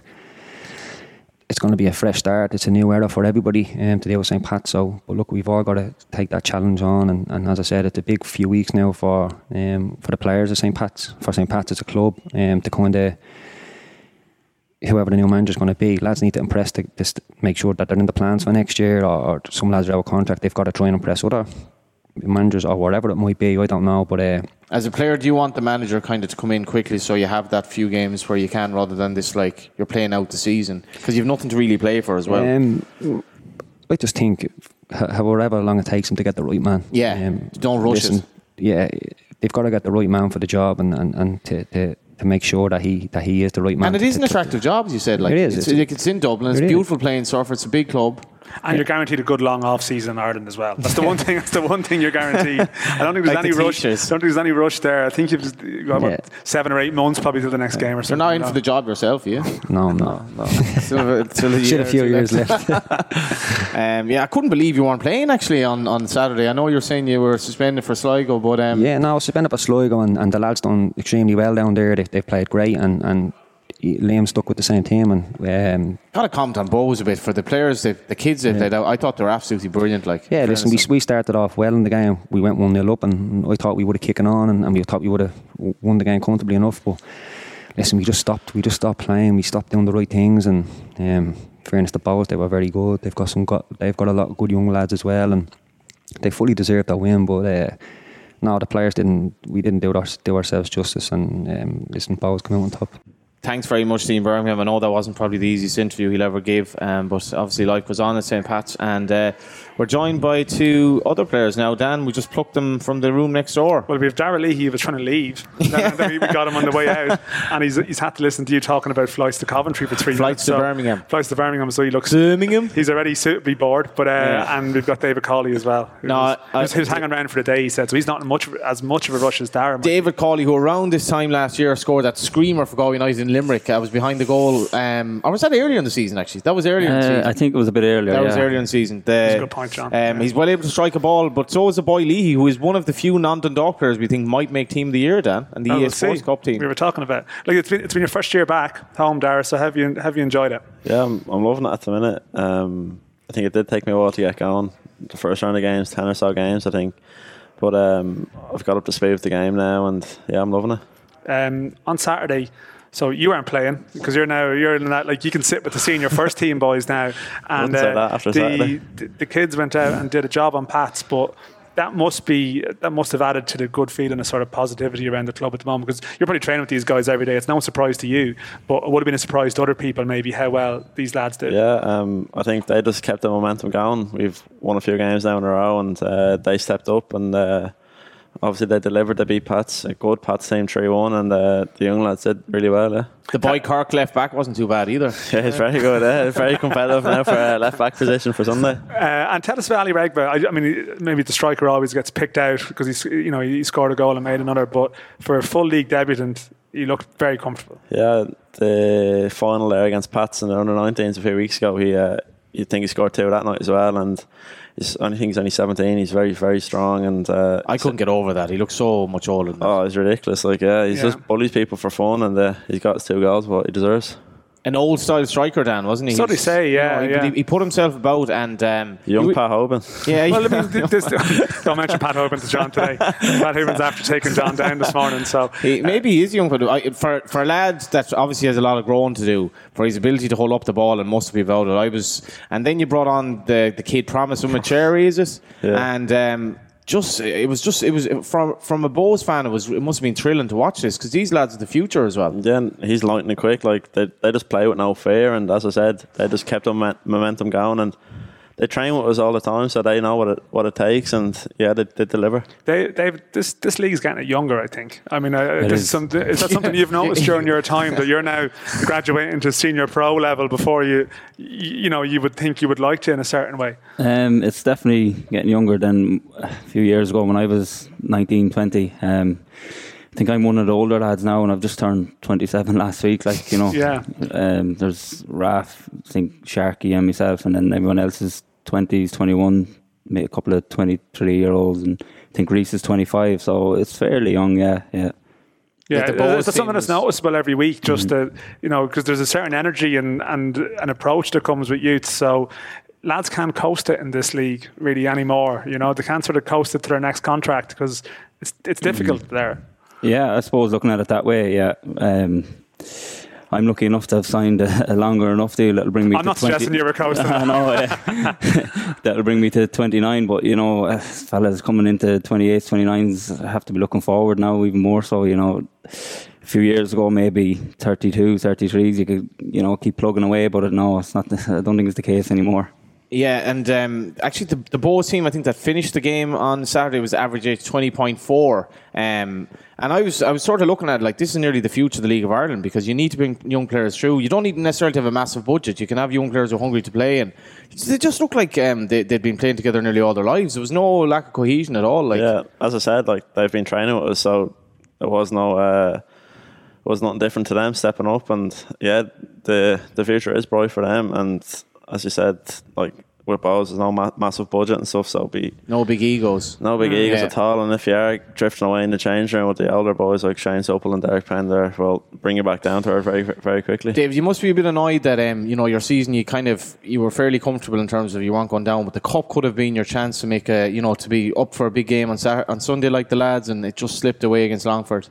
it's going to be a fresh start. It's a new era for everybody um, today with St. Pat. So, but look, we've all got to take that challenge on. And, and as I said, it's a big few weeks now for um, for the players of St. Pat's, for St. Pat's as a club, um, to kind of whoever the new manager's going to be, lads need to impress to just make sure that they're in the plans for next year, or, or some lads are out of contract. They've got to try and impress other managers or whatever it might be. I don't know, but uh,
As a player, do you want the manager kind of to come in quickly so you have that few games where you can, rather than this like you're playing out the season because you've nothing to really play for as well.
um, I just think however long it takes them to get the right man. Um,
Yeah, don't rush it.
Yeah, they've got to get the right man for the job and, and, and to, to, to make sure that he that he is the right man.
and it
is
is an attractive job, as you said. Like
It is,
It's,
it's-
it's in Dublin. It's
it is.
beautiful playing surf. It's a big club.
And you're guaranteed a good long off season in Ireland as well. That's the one thing. That's the one thing you're guaranteed. I don't think there's
Like
any
the
rush. I don't think there's any rush there. I think you've got, what,
Yeah.
seven or eight months probably till the next game or
You're
something.
not in
you
for the job yourself, yeah.
No, no.
no. Still a, still a,
Still
year
a few years
left.
left.
Um, yeah, I couldn't believe you weren't playing actually on, on Saturday. I know you're saying you were suspended for Sligo, but um,
yeah, no, suspended for Sligo and, and the lads done extremely well down there. They, they've played great and, and Liam stuck with the same team and um,
kind of comment on Bohs a bit for the players, the, the kids they played out. I thought they were absolutely brilliant. Like,
Yeah, listen, we, we started off well in the game. We went 1 0 up, and I thought we would have kicking on, and, and we thought we would have won the game comfortably enough. But listen, we just stopped. We just stopped playing. We stopped doing the right things. And um, fairness to Bohs, they were very good. They've got some. Got, they've got a lot of good young lads as well, and they fully deserved that win. But uh, no, the players didn't. We didn't do, our, do ourselves justice. And um, listen, Bohs came out on top.
Thanks very much, Dean Bermingham. I know that wasn't probably the easiest interview he'll ever give, um, but obviously life was on at St. Pat's. And uh, we're joined by two other players now. Dan, we just plucked them from the room next door.
Well, we have Dara Leahy who was trying to leave. then, then we got him on the way out, and he's, he's had to listen to you talking about flights to Coventry for three
Flights
minutes.
to
so-
Birmingham.
Flights to Birmingham. So he looks.
Birmingham?
He's already suitably bored, but uh,
Yeah.
and we've got David Cawley as well.
No, I-
who's, who's hanging around for the day. He said so. He's not much as much of a rush as Dara.
David Cawley, who around this time last year scored that screamer for Galway United in Limerick. I was behind the goal. Um, or was that earlier in the season, actually? That was earlier in the
Uh,
season.
I think it was a bit earlier.
That was
yeah.
earlier in the season. The,
That's a good point, John.
Um,
Yeah.
He's well able to strike a ball, but so is the boy Leahy, who is one of the few non-Dundalk players we think might make Team of the Year, Dan, and the
Oh,
EA
we'll
Sports. Cup team.
We were talking about. Like it's been, it's been your first year back home, Dara. So have you have you enjoyed it?
Yeah, I'm, I'm loving it at the minute. Um, I think it did take me a while to get going. The first round of games, 10 or so games, I think. But um, I've got up to speed with the game now, and yeah, I'm loving it.
um, on Saturday. So you aren't playing because you're now you're in that like you can sit with the senior first team boys now, and
Wouldn't say that after
the, the the kids went out and did a job on Pats, but that must be that must have added to the good feeling and sort of positivity around the club at the moment because you're probably training with these guys every day. It's no surprise to you, but it would have been a surprise to other people maybe how well these lads did.
Yeah, um, I think they just kept the momentum going. We've won a few games now in a row, and uh, they stepped up, and uh, obviously they delivered. They beat Pats, a good Pats team three one, and uh, the young lads did really well. Yeah,
The boy Cork left back wasn't too bad either.
yeah he's very good. Yeah, he's very competitive now for uh, left back position for Sunday.
Uh, and tell us about Ali Reghba. I, I mean, maybe the striker always gets picked out because he's, you know, he scored a goal and made another. But for a full league debutant, he looked very comfortable.
Yeah, the final there against Pats in the under 19s a few weeks ago, he uh, you'd think he scored two that night as well, and he's, I think he's only 17. He's very very strong, and uh,
I couldn't get over that. He looks so much older than.
Oh, it's ridiculous! Like, yeah, he's
Yeah.
just bullies people for fun, and uh, he's got his two goals, what he deserves.
An old style striker, Dan, wasn't he?
So they say, yeah,
he,
yeah.
He, he put himself about and. Um,
Young
he-
Pat Hoban.
Yeah,
Well, I mean, this, don't mention Pat Hoban to John today. Pat Hoban's after taking John down this morning, so
He, maybe he is young, but I, for for a lad that obviously has a lot of growing to do, for his ability to hold up the ball and must be about it. I was, and then you brought on the the kid Promise Omochere, is it?
Yeah.
And um, just it was just it was from from a Bohs fan. It was it must have been thrilling to watch this because these lads are the future as well.
Yeah, and he's lightning quick. Like they, they just play with no fear, and as I said, they just kept on momentum going, and they train with us all the time, so they know what it what it takes, and yeah, they, they deliver.
they, they've this this league's getting younger. I think. I mean, uh, this is.
is.
Some, is that something you've noticed during your time that you're now graduating to senior pro level before you, you, you know, you would think you would like to in a certain way.
Um, it's definitely getting younger than a few years ago when I was 19, 20. Um, I think I'm one of the older lads now, and I've just turned 27 last week. Like you know,
Yeah.
Um, there's Raf, I think Sharky, and myself, and then everyone else is 20s, 21, maybe a couple of 23 year olds, and I think Reese is 25. So it's fairly young. Yeah, yeah.
Yeah,
the Bohs
that's something that's noticeable every week. Just that you know, because there's a certain energy and and an approach that comes with youth. So lads can't coast it in this league really anymore. You know, they can't sort of coast it to their next contract because it's it's difficult there.
Yeah, I suppose looking at it that way, yeah. Um, I'm lucky enough to have signed a, a longer enough deal that'll bring me
I'm
to
not
20
suggesting you coasting.
I know, uh, that'll bring me to 29, but you know, uh, fellas coming into 28s, 29s have to be looking forward now even more so, you know. A few years ago, maybe 32, 33s, you could, you know, keep plugging away, but no, it's not, I don't think it's the case anymore.
Yeah, and um, actually, the, the Bohs team I think that finished the game on Saturday was average age twenty point four. Um, and I was I was sort of looking at it like this is nearly the future of the League of Ireland because you need to bring young players through. You don't need necessarily to have a massive budget. You can have young players who are hungry to play, and they just look like um, they, they'd been playing together nearly all their lives. There was no lack of cohesion at all. Like,
yeah, as I said, like they've been training with us, so there was no uh, was nothing different to them stepping up, and yeah, the the future is bright for them. And as you said, like with Bohs, there's no ma- massive budget and stuff, so it'll be
no big egos.
no big egos
Yeah.
at all. And if you are drifting away in the change room with the older boys like Shane Supple and Derek Pender, well, bring you back down to earth very very quickly.
Dave, you must be a bit annoyed that um, you know your season. You kind of you were fairly comfortable in terms of you weren't going down, but the cup could have been your chance to make a you know to be up for a big game on Saturday, on Sunday like the lads, and it just slipped away against Longford.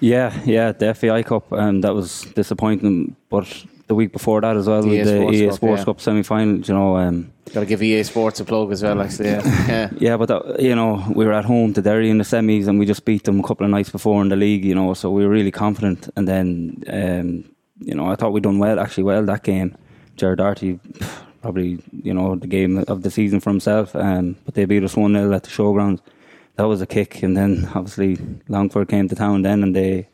Yeah, yeah, the FAI Cup, um, that was disappointing, but the week before that as well,
The
with
EA
the
Sports
EA
Cup,
Sports
yeah.
Cup semi final, you know, um,
Got to give EA Sports a plug as well, actually. Yeah, yeah.
Yeah, but that, you know, we were at home to Derry in the semis, and we just beat them a couple of nights before in the league. You know, so we were really confident. And then, um, you know, I thought we'd done well, actually well that game. Gerard Doherty, probably you know the game of the season for himself. Um, but they beat us one 0 at the showgrounds. That was a kick, and then obviously Longford came to town then, and they.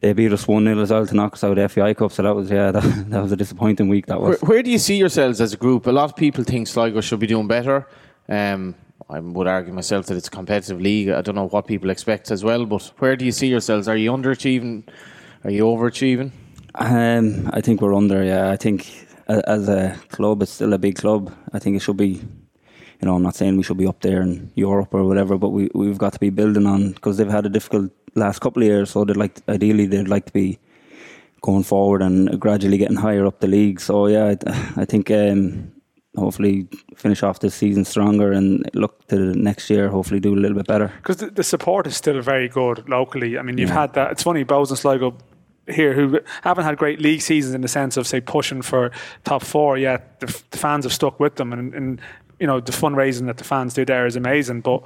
They beat us 1 0 as well to knock us out of the FAI Cup, so that was yeah, that, that was a disappointing week. That
Where,
was.
where do you see yourselves as a group? A lot of people think Sligo should be doing better. Um, I would argue myself that it's a competitive league. I don't know what people expect as well, but where do you see yourselves? Are you underachieving? Are you overachieving?
Um, I think we're under. Yeah, I think as a club, it's still a big club. I think it should be. You know, I'm not saying we should be up there in Europe or whatever, but we we've got to be building on because they've had a difficult last couple of years. So they'd like, ideally, they'd like to be going forward and gradually getting higher up the league. So yeah, I, I think um, hopefully finish off this season stronger and look to the next year. Hopefully, do a little bit better.
because the, the support is still very good locally. I mean, you've had that. It's funny, Bohs and Sligo here who haven't had great league seasons in the sense of say pushing for top four yet. The, f- the fans have stuck with them, and, and you know the fundraising that the fans do there is amazing. But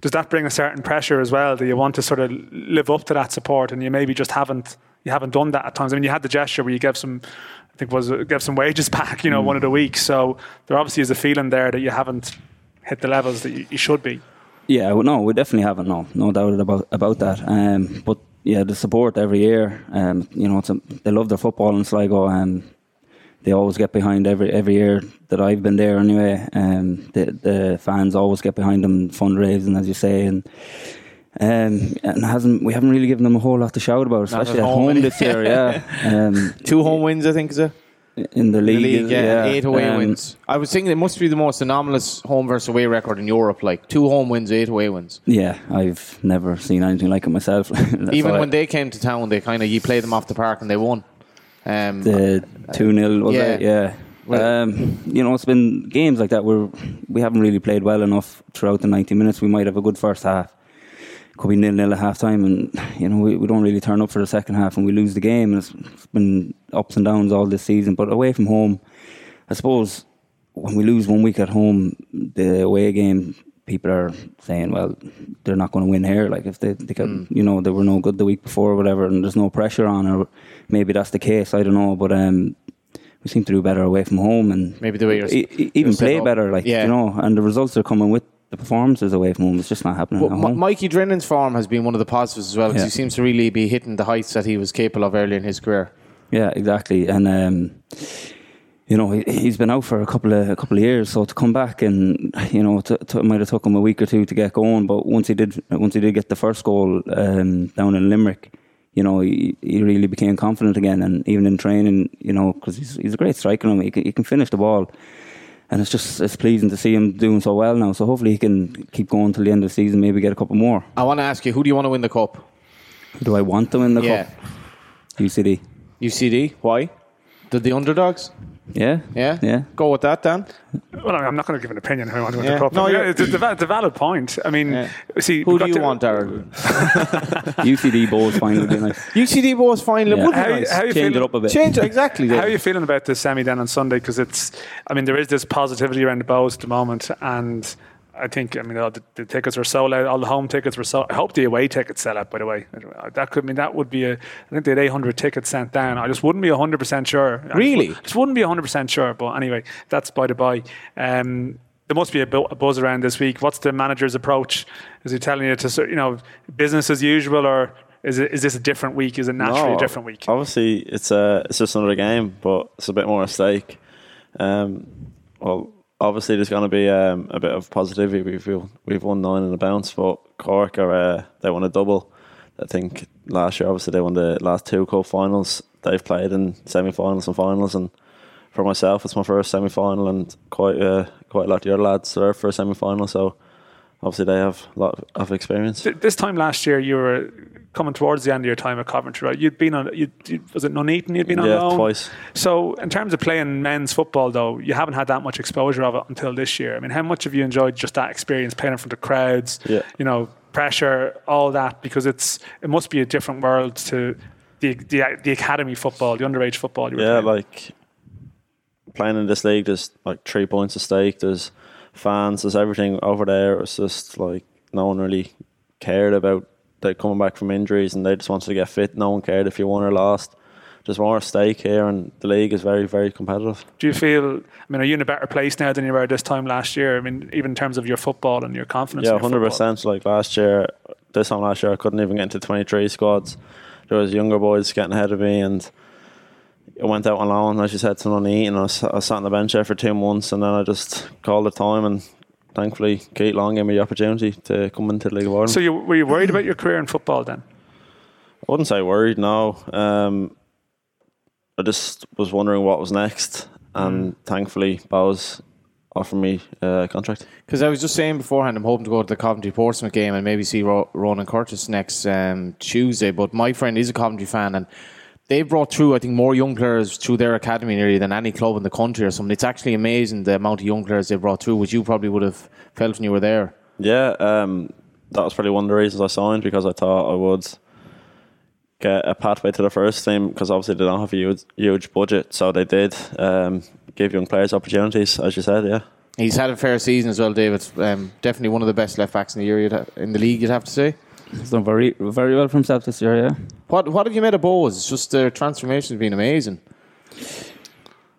does that bring a certain pressure as well? Do you want to sort of live up to that support, and you maybe just haven't you haven't done that at times? I mean, you had the gesture where you gave some. I think was gave some wages back, you know, one of the weeks. So there obviously is a feeling there that you haven't hit the levels that you, you should be.
Yeah, well, no, we definitely haven't. No, no doubt about about that. Um, but yeah, the support every year. Um, you know, it's a, they love their football in Sligo. Um, they always get behind every every year that I've been there. Anyway, um, the the fans always get behind them fundraising, as you say, and. Um, and hasn't we haven't really given them a whole lot to shout about, especially
at home,
home this year. Yeah, um,
Two home wins, I think, is it?
in the
The
league,
league, yeah, eight away
Um,
wins. I was thinking it must be the most anomalous home versus away record in Europe. Like two home wins, eight away wins.
Yeah, I've never seen anything like it myself.
Even when they came to town, they kind of you played them off the park and they won. Um,
the two 0 was
yeah.
it? Yeah.
Well-
um, you know, it's been games like that where we haven't really played well enough throughout the ninety minutes. We might have a good first half, could be nil nil at half time, and you know we, we don't really turn up for the second half and we lose the game. And it's, it's been ups and downs all this season. But away from home, I suppose when we lose one week at home, the away game. People are saying, "Well, they're not going to win here. Like if they, they got, you know, they were no good the week before, or whatever, and there's no pressure on, or maybe that's the case. I don't know, but um, we seem to do better away from home, and
Maybe the way you're-
e- even
you're
play better, like
Yeah.
you know, and the results are coming with the performances away from home. It's just not happening at
M- Mikey Drennan's form has been one of the positives as well because
Yeah.
he seems to really be hitting the heights that he was capable of early in his career.
Yeah, exactly. And um, you know, he, he's been out for a couple of a couple of years, so to come back and you know, to, to, it might have took him a week or two to get going. But once he did, once he did get the first goal um, down in Limerick, you know, he, he really became confident again. And even in training, you know, because he's he's a great striker, him he can, he can finish the ball. And it's just it's pleasing to see him doing so well now. So hopefully he can keep going till the end of the season, maybe get a couple more.
I want to ask you, who do you want to win the cup?
Do I want them in the
Yeah.
cup? UCD.
UCD. Why? The the underdogs.
Yeah.
Yeah.
Yeah.
Go with that, Dan.
Well, I'm not going to give an opinion who I want to win
Yeah.
the cup.
No,
Yeah,
you're-
it's, a, it's a valid point. I mean,
Yeah.
see,
Who do you
to-
want, Darren?
UCD Bohs final would be nice.
UCD was final.
Yeah.
Would be
How you-
nice.
how you
Change it up a bit.
Change exactly.
How are you feeling about the semi then on Sunday? Because it's, I mean, there is this positivity around the Bohs at the moment, and I think, I mean, the, the tickets were sold out. All the home tickets were sold. I hope the away tickets sell out. By the way, that could I mean that would be a. I think they had 800 tickets sent down. I just wouldn't be 100 percent sure. I just
Really?
would- just wouldn't be 100 percent sure. But anyway, that's by the by. Um, there must be a, bu- a buzz around this week. What's the manager's approach? Is he telling you to, sort- you know, business as usual, or is it is this a different week? Is it naturally
No,
a different week?
Obviously, it's a it's just another game, but it's a bit more at stake. Um, well, obviously, there's going to be um, a bit of positivity. We've we've won nine in a bounce, but Cork are uh, they won a double. I think last year, obviously, they won the last two cup finals. They've played in semi-finals and finals, and for myself, it's my first semi-final, and quite uh, quite a lot of the other lads are their first semi-final. So obviously, they have a lot of experience.
This time last year, you were coming towards the end of your time at Coventry, right? You'd been on, you'd, you was it Nuneaton you'd been on
Yeah, twice.
So, in terms of playing men's football, though, you haven't had that much exposure of it until this year. I mean, how much have you enjoyed just that experience playing in front of crowds?
Yeah.
You know, pressure, all that, because it's it must be a different world to the the, the academy football, the underage football. You were
Yeah,
playing.
like playing in this league, there's like three points at stake. There's fans. There's everything over there. It's just like no one really cared about they coming back from injuries, and they just wanted to get fit. No one cared if you won or lost. There's more at stake here, and the league is very, very competitive.
Do you feel? I mean, are you in a better place now than you were this time last year? I mean, even in terms of your football and your confidence.
Yeah, hundred percent. Like last year, this time last year, I couldn't even get into twenty three squads. There was younger boys getting ahead of me, and I went out on loan, as you said, to Nuneaton, and I, I sat on the bench there for two months, and then I just called the time, and thankfully, Keith Long gave me the opportunity to come into the League of Ireland.
So, you, were you worried about your career in football then?
I wouldn't say worried. No, um, I just was wondering what was next, and thankfully, Bohs offered me a contract.
Because I was just saying beforehand, I'm hoping to go to the Coventry Portsmouth game and maybe see Ro- Ronan Curtis next um, Tuesday. But my friend is a Coventry fan and they've brought through, I think, more young players through their academy nearly than any club in the country or something. It's actually amazing the amount of young players they brought through, which you probably would have felt when you were there.
Yeah, um, that was probably one of the reasons I signed because I thought I would get a pathway to the first team because obviously they don't have a huge, huge budget, so they did um, give young players opportunities, as you said. Yeah,
He's had a fair season as well, David. Um, definitely one of the best left backs in the year in the league. You'd have to say.
He's done very, very well for himself this year. Yeah.
What What have you made of Bohs? It's just their transformation has been amazing.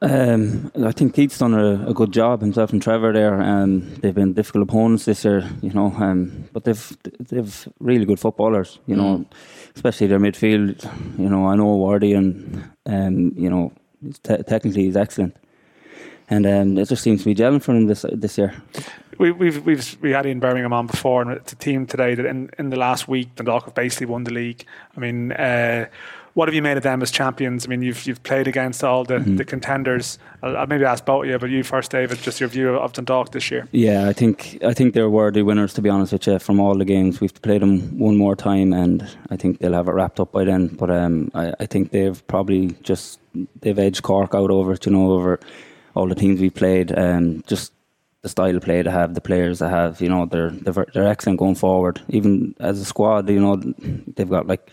Um, I think Keith's done a, a, good job himself and Trevor there. Um, they've been difficult opponents this year, you know, um, but they've they've really good footballers, you know, mm. especially their midfield. You know, I know Wardy and um, you know, te- technically he's excellent, and um, it just seems to be gelling for him this this year.
We, we've we've we had Ian Bermingham on before, and it's a team today that in, in the last week the Dundalk have basically won the league. I mean. Uh, what have you made of them as champions? I mean, you've you've played against all the, mm-hmm. the contenders. I'll, I'll, maybe ask both of you, but you first, David. Just your view of the Dundalk this year.
Yeah, I think I think they're worthy winners. To be honest with you, from all the games we've played them one more time, and I think they'll have it wrapped up by then. But um, I, I think they've probably just they've edged Cork out over it, you know, over all the teams we've played. Um, just the style of play they have, the players they have, you know, they're they're, they're excellent going forward. Even as a squad, you know, they've got like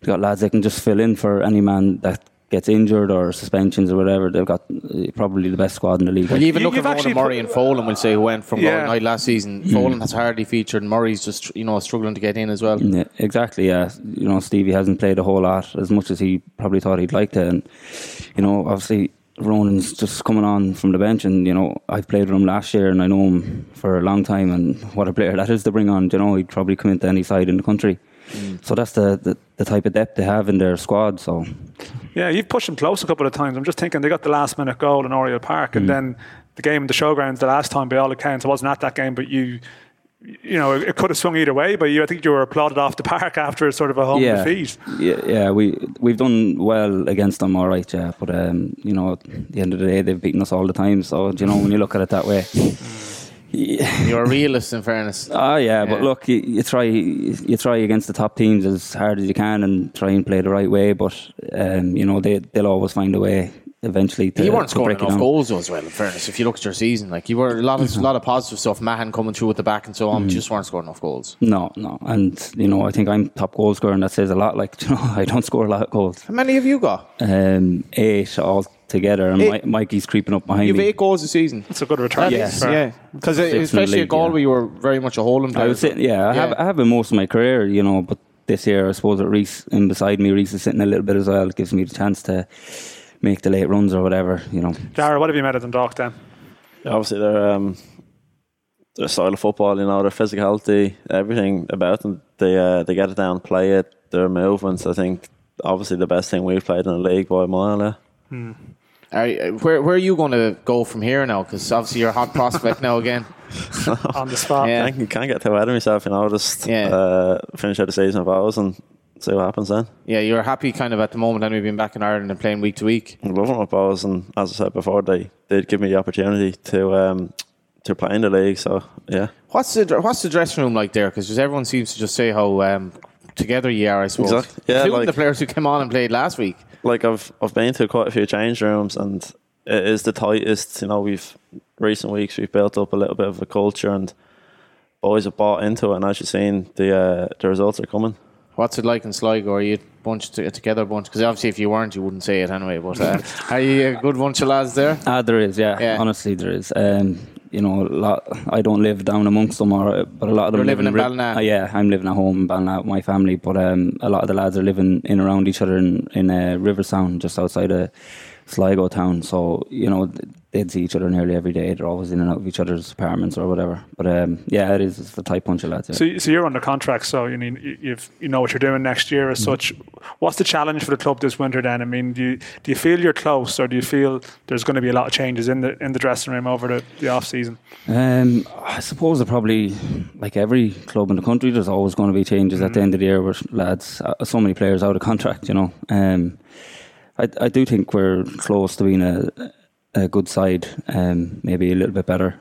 they've got lads that can just fill in for any man that gets injured or suspensions or whatever. They've got uh, probably the best squad in the league.
Well, even look at Mona Murray and Folan, we'll say, who went from yeah. night last season. Mm. Folan has hardly featured. And Murray's just you know struggling to get in as well.
Yeah, exactly. Yeah, you know, Stevie hasn't played a whole lot as much as he probably thought he'd like to, and you know, obviously Ronan's just coming on from the bench, and you know I've played with him last year, and I know him for a long time, and what a player that is to bring on. You know, he'd probably come into any side in the country. Mm. So that's the, the, the type of depth they have in their squad. So
yeah, you've pushed them close a couple of times. I'm just thinking they got the last minute goal in Oriel Park, and mm. then the game in the showgrounds the last time, by all accounts, I wasn't at that game, but you you know, it could have swung either way, but you, I think you were applauded off the park after a sort of a home
yeah.
defeat.
Yeah, yeah, we we've done well against them, all right, yeah. But um, you know, at the end of the day, they've beaten us all the time. So you know, when you look at it that way.
You're a realist, in fairness.
Oh yeah, yeah. but look, you, you, try you try against the top teams as hard as you can and try and play the right way. But um, you know they they'll always find a way eventually. To,
you weren't scoring enough goals as well. In fairness, if you look at your season, like you were a lot of mm-hmm. lot of positive stuff. Mahan coming through with the back and so on, mm. just weren't scoring enough goals.
No, no, and you know I think I'm top goal scorer, and that says a lot. Like you know, I don't score a lot of goals.
How many have you got?
Um, eight all together, and eight. Mikey's creeping up behind
You've
me.
eight goals a season.
That's a good return.
Yes, yeah, because especially a goal yeah. where you were very much a holding player.
I was sitting, yeah, I have I have been most of my career, you know, but this year I suppose that Reese in beside me, Reese is sitting a little bit as well. It gives me the chance to make the late runs or whatever, you know.
Dara, what have you made of Dundalk then?
Yeah, obviously, their um, their style of football, you know, their physicality, everything about them. They uh, they get it down, play it, their movements. I think obviously the best thing we've played in the league by a mile. Yeah. Hmm.
where where are you going to go from here now? Because obviously you're a hot prospect now again.
On the spot.
Yeah. I can't get too ahead of myself. You know, just yeah. uh, finish out the season of ours and see what happens then.
Yeah, you're happy kind of at the moment, and we've been back in Ireland and playing week to week.
I'm loving my balls, and as I said before, they did give me the opportunity to um, to play in the league. So yeah.
What's the what's the dressing room like there? Because everyone seems to just say how um, together you are. I suppose. Exactly. Yeah, Including like, the players who came on and played last week.
Like I've I've been to quite a few change rooms, and it is the tightest. You know, we've recent weeks we've built up a little bit of a culture and boys have bought into it, and as you've seen, the uh, the results are coming.
What's it like in Sligo? Are you a bunch to, together bunch? Because obviously, if you weren't, you wouldn't say it anyway. But uh, are you a good bunch of lads there?
Ah, there is. Yeah, yeah. honestly, there is. Um, you know, a lot. I don't live down amongst them, or but a lot of them
You're living
in,
in Ballina.
Uh, yeah, I'm living at home in Ballina with my family. But um, a lot of the lads are living in around each other in in uh, Riversound, just outside of Sligo town. So you know, they'd see each other nearly every day. They're always in and out of each other's apartments or whatever. But um, yeah, it is. It's the tight bunch of lads. Yeah.
So, so you're under contract, so you mean you've you know what you're doing next year as mm-hmm. such. What's the challenge for the club this winter? Then I mean, do you do you feel you're close, or do you feel there's going to be a lot of changes in the in the dressing room over the, the off season?
Um, I suppose that probably like every club in the country, there's always going to be changes mm-hmm. at the mm-hmm. end of the year with lads. Uh, so many players out of contract, you know. Um, I I do think we're close to being a a good side, um, maybe a little bit better.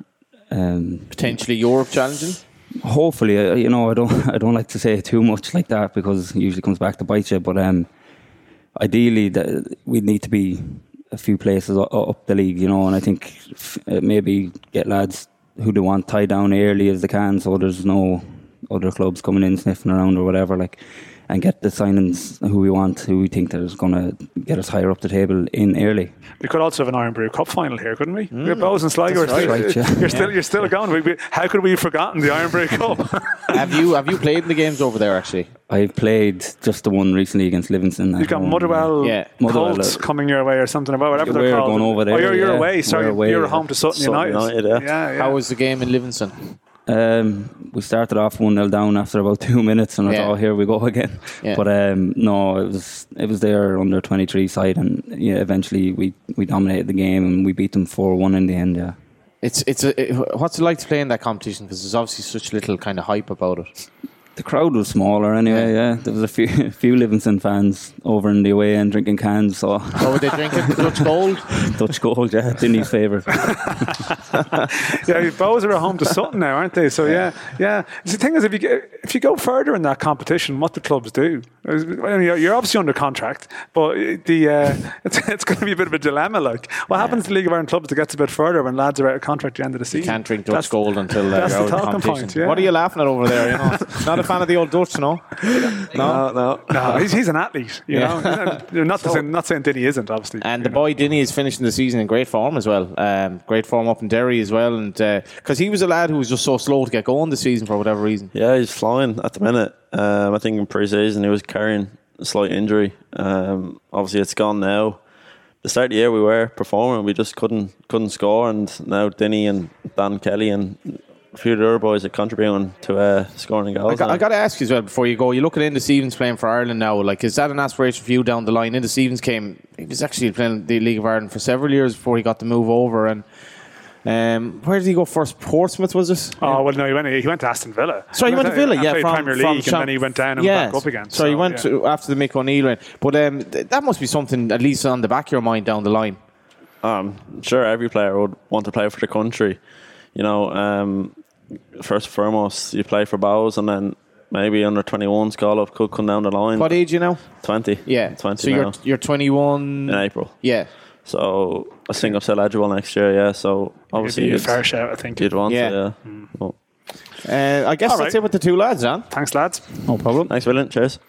Um,
Potentially Europe challenging.
Hopefully, uh, you know, I don't, I don't like to say too much like that because it usually comes back to bite you. But um, ideally, we need to be a few places up the league, you know, and I think uh, maybe get lads who they want tied down early as they can, so there's no other clubs coming in sniffing around or whatever. Like and get the signings who we want, who we think that is going to get us higher up the table in early.
We could also have an Irn-Bru Cup final here, couldn't we? we have Bohs and Sligo. are still-
right, yeah.
You're still, you're still going. We, we, how could we have forgotten the Irn-Bru Cup?
have you have you played in the games over there actually?
I've played just the one recently against Livingston. at
You've got
home.
Motherwell
Yeah.
Motherwell,
Colts
uh,
coming your way or something about whatever they're
We're
called.
going over there,
Oh, you're, you're
yeah.
away. Sorry,
away,
you're
yeah.
home to Sutton,
Sutton
United.
United, yeah.
yeah, yeah.
How was the game in Livingston?
Um, we started off one 0 down after about two minutes, and I
Yeah.
thought, "Oh, "Here we go again."
Yeah.
But um, no, it was it was their under twenty three side, and yeah, eventually we, we dominated the game and we beat them four one in the end. Yeah,
It's it's a, it- what's it like to play in that competition because there's obviously such little kind of hype about it.
The crowd was smaller anyway. Yeah, there was a few a few Livingston fans over in the away end drinking cans. So
What were they drinking? Dutch Gold.
Dutch gold, yeah, Dinny's favourite.
yeah, Bohs are at home to Sutton now, aren't they? So yeah, yeah. The thing is, if you get, if you go further in that competition, what the clubs do? I mean, you're you're obviously under contract, but the uh, it's, it's going to be a bit of a dilemma. Like, what happens to League of Ireland clubs that gets a bit further when lads are out of contract at the end of the season?
You can't drink Dutch
That's-
Gold until uh,
that's
you're
the
out of
talking
competition.
point, yeah.
What are you laughing at over there? You know, not a fan of the old Dutch, no.
No, no.
No, he's, he's an athlete. You
Yeah.
know, You're not saying not saying Diddy isn't obviously.
And the boy Dinny is finishing the season in great form as well. Um, great form up in Derry as well, and because he was a lad who was just so slow to get going this season for whatever reason.
Yeah, he's flying at the minute. Um, I think in pre-season he was carrying a slight injury. Um, obviously, it's gone now. The start of the year we were performing, we just couldn't couldn't score, and now Denny and Dan Kelly and a few of the other boys are contributing to uh, scoring goals.
I got. I got to ask you as well before you go. You look at Enda Stevens playing for Ireland now. Like, is that an aspiration for you down the line? Enda Stevens came. He was actually playing the League of Ireland for several years before he got the move over. And um, where did he go first? Portsmouth was it?
Oh well, no, he went. He went to Aston Villa.
So he went to Villa, yeah, from
Premier
from
League,
Champ-
and then he went down and
yeah,
back up again.
So, he went
yeah.
to, after the Mick O'Neill went. But um, th- that must be something at least on the back of your mind down the line.
Um, sure, every player would want to play for the country. You know, um, first and foremost, you play for Bohs, and then maybe under 21s call up could come down the line.
What age you now?
20.
Yeah,
20
So
now.
you're you're 21
in April.
Yeah,
So I think I'm still eligible next year, yeah. So obviously
Obviously, a
you'd,
fair shout, I think.
you'd want
Yeah.
to, yeah. Well,
uh, I guess
All
that's
right.
it with the two lads, Dan.
Thanks, lads.
No problem.
thanks, William. Cheers.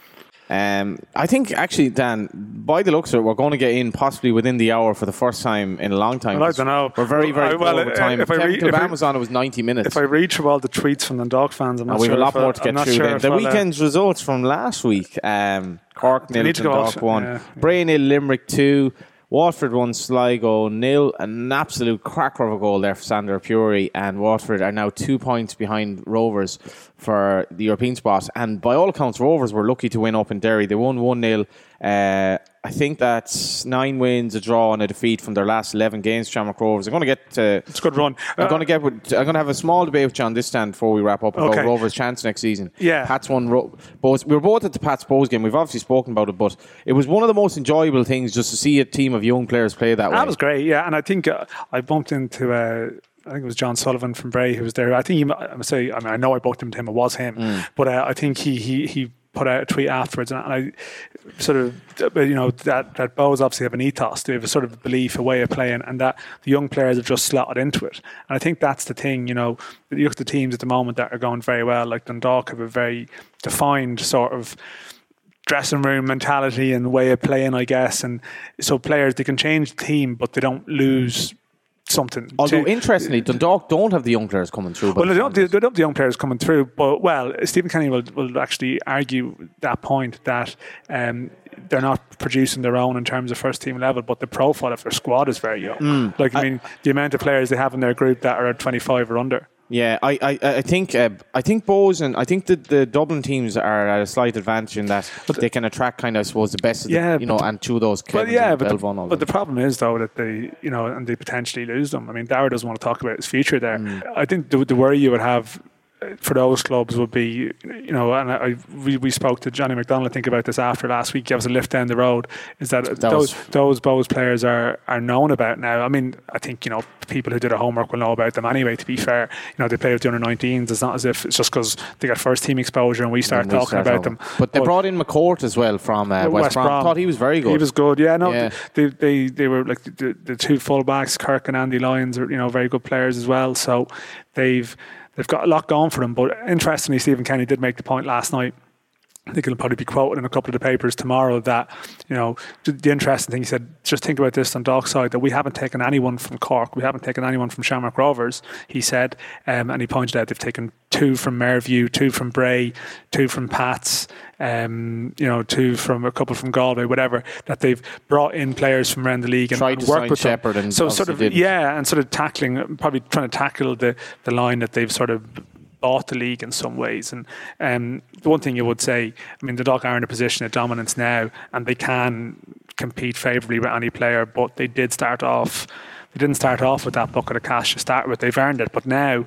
Um, I think actually, Dan, by the looks of it, we're going to get in possibly within the hour for the first time in a long time.
Well, I don't know.
We're very, very
I- well,
over
uh,
time.
if I
Kevin
read- if I-
was on, it was 90 minutes.
If I read through all the tweets from the dog fans, I'm not
we
sure
have a lot more to get through
sure
The
uh,
weekend's results from last week um, Cork nil,
need to go
Dundalk 1,
yeah.
Bray nil, Limerick 2, Waterford 1, Sligo nil. An absolute cracker of a goal there for Sander Puri, and Waterford are now two points behind Rovers for the European spot. And by all accounts, Rovers were lucky to win up in Derry. They won 1 0. Uh, I think that's nine wins, a draw, and a defeat from their last 11 games, Shamrock Rovers. I'm going to get to.
It's a good run.
I'm
Uh,
going to get. With, I'm going to have a small debate with you on this stand before we wrap up about
Okay.
Rovers' chance next season.
Yeah.
Pats won. Ro- Both, we were both at the Pats Bohs game. We've obviously spoken about it, but it was one of the most enjoyable things just to see a team of young players play that way.
That was great, yeah. And I think uh, I bumped into, uh, I think it was John Sullivan from Bray who was there. I think he, I must say, I mean, I know I bumped into him, it was him,
Mm.
but uh, I think he, he, he put out a tweet afterwards, and I sort of, uh, you know, that that Bohs obviously have an ethos, they have a sort of belief, a way of playing, and that the young players have just slotted into it. And I think that's the thing, you know, you look at the teams at the moment that are going very well, like Dundalk have a very defined sort of dressing room mentality and way of playing, I guess. And so players they can change the team, but they don't lose something.
Although
Cha-
interestingly, Dundalk don't have the young players coming through.
well,
the
they don't, they don't have the young players coming through, but well, Stephen Kenny will, will actually argue that point that um, they're not producing their own in terms of first team level, but the profile of their squad is very young.
Mm.
Like, I mean, the amount of players they have in their group that are at 25 or under.
Yeah, I, I, I think uh, I think Bohs and I think that the Dublin teams are at a slight advantage in that they can attract kind of I suppose the best of the,
Yeah,
you know and two of those Kevins
yeah, but the, but the problem is though that they, you know, and they potentially lose them. I mean, Dara doesn't want to talk about his future there.
Mm.
I think the, the worry you would have for those clubs would be, you know, and I, we, we spoke to Johnny McDonald. I think about this after last week. Gave us a lift down the road. Is that,
That
those
was-
those Bohs players are are known about now? I mean, I think you know people who do their homework will know about them anyway. To be fair, you know, they play with the under 19s. It's not as if it's just because they got first team exposure and we start
And we
talking
start
about
over.
them.
But they brought in McCourt as well from uh, West, Brom. Thought he was very good.
He was good. Yeah, no,
Yeah.
They, they they were like the, the two fullbacks, Kirk and Andy Lyons, are you know very good players as well. So they've they've got a lot going for them. But interestingly, Stephen Kenny did make the point last night I think it'll probably be quoted in a couple of the papers tomorrow that, you know, the, interesting thing he said, just think about this on Dockside, that we haven't taken anyone from Cork, we haven't taken anyone from Shamrock Rovers, he said. Um, and he pointed out they've taken two from Merview, two from Bray, two from Pats, um, you know, two from a couple from Galway, whatever, that they've brought in players from around the league and,
Tried
and
to
worked
sign
with
Sheppard
them.
and
so sort of,
didn't.
yeah, and sort of tackling, probably trying to tackle the, the line that they've sort of bought the league in some ways. And um, the one thing you would say, I mean, the Dock are in a position of dominance now, and they can compete favourably with any player. But they did start off. They didn't start off with that bucket of cash to start with. They've earned it, but now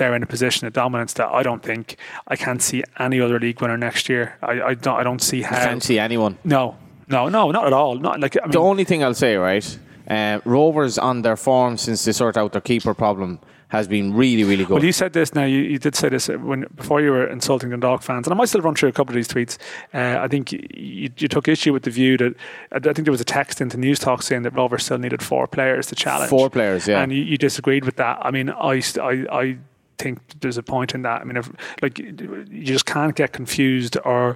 they're in a position of dominance that I don't think I can't see any other league winner next year. I, I don't. I don't see how.
Can't see anyone.
No, no, no, not at all. Not like I mean,
The only thing I'll say, right, uh, Rovers on their form since they sort out their keeper problem has been really, really good.
Well, you said this now. You, you did say this when before you were insulting the dog fans, and I might still run through a couple of these tweets. Uh, I think you, you took issue with the view that I think there was a text into Newstalk saying that Rovers still needed four players to challenge.
Four players, yeah.
and you, you disagreed with that. I mean, I, I, I think there's a point in that. I mean, if, like you just can't get confused or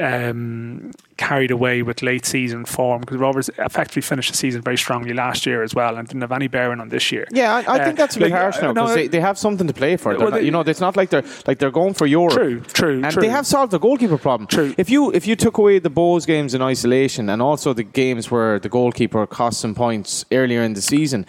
um, carried away with late season form because Rovers effectively finished the season very strongly last year as well and didn't have any bearing on this year.
yeah, I, I
Uh,
think that's a bit
like,
harsh now
uh, no,
because they, they have something to play for.
Well,
not-
they-
you know, it's not like they're like they're going for Europe.
True, true,
and
true.
they have solved the goalkeeper problem.
True.
If you if you took away the Bohs games in isolation and also the games where the goalkeeper cost some points earlier in the season,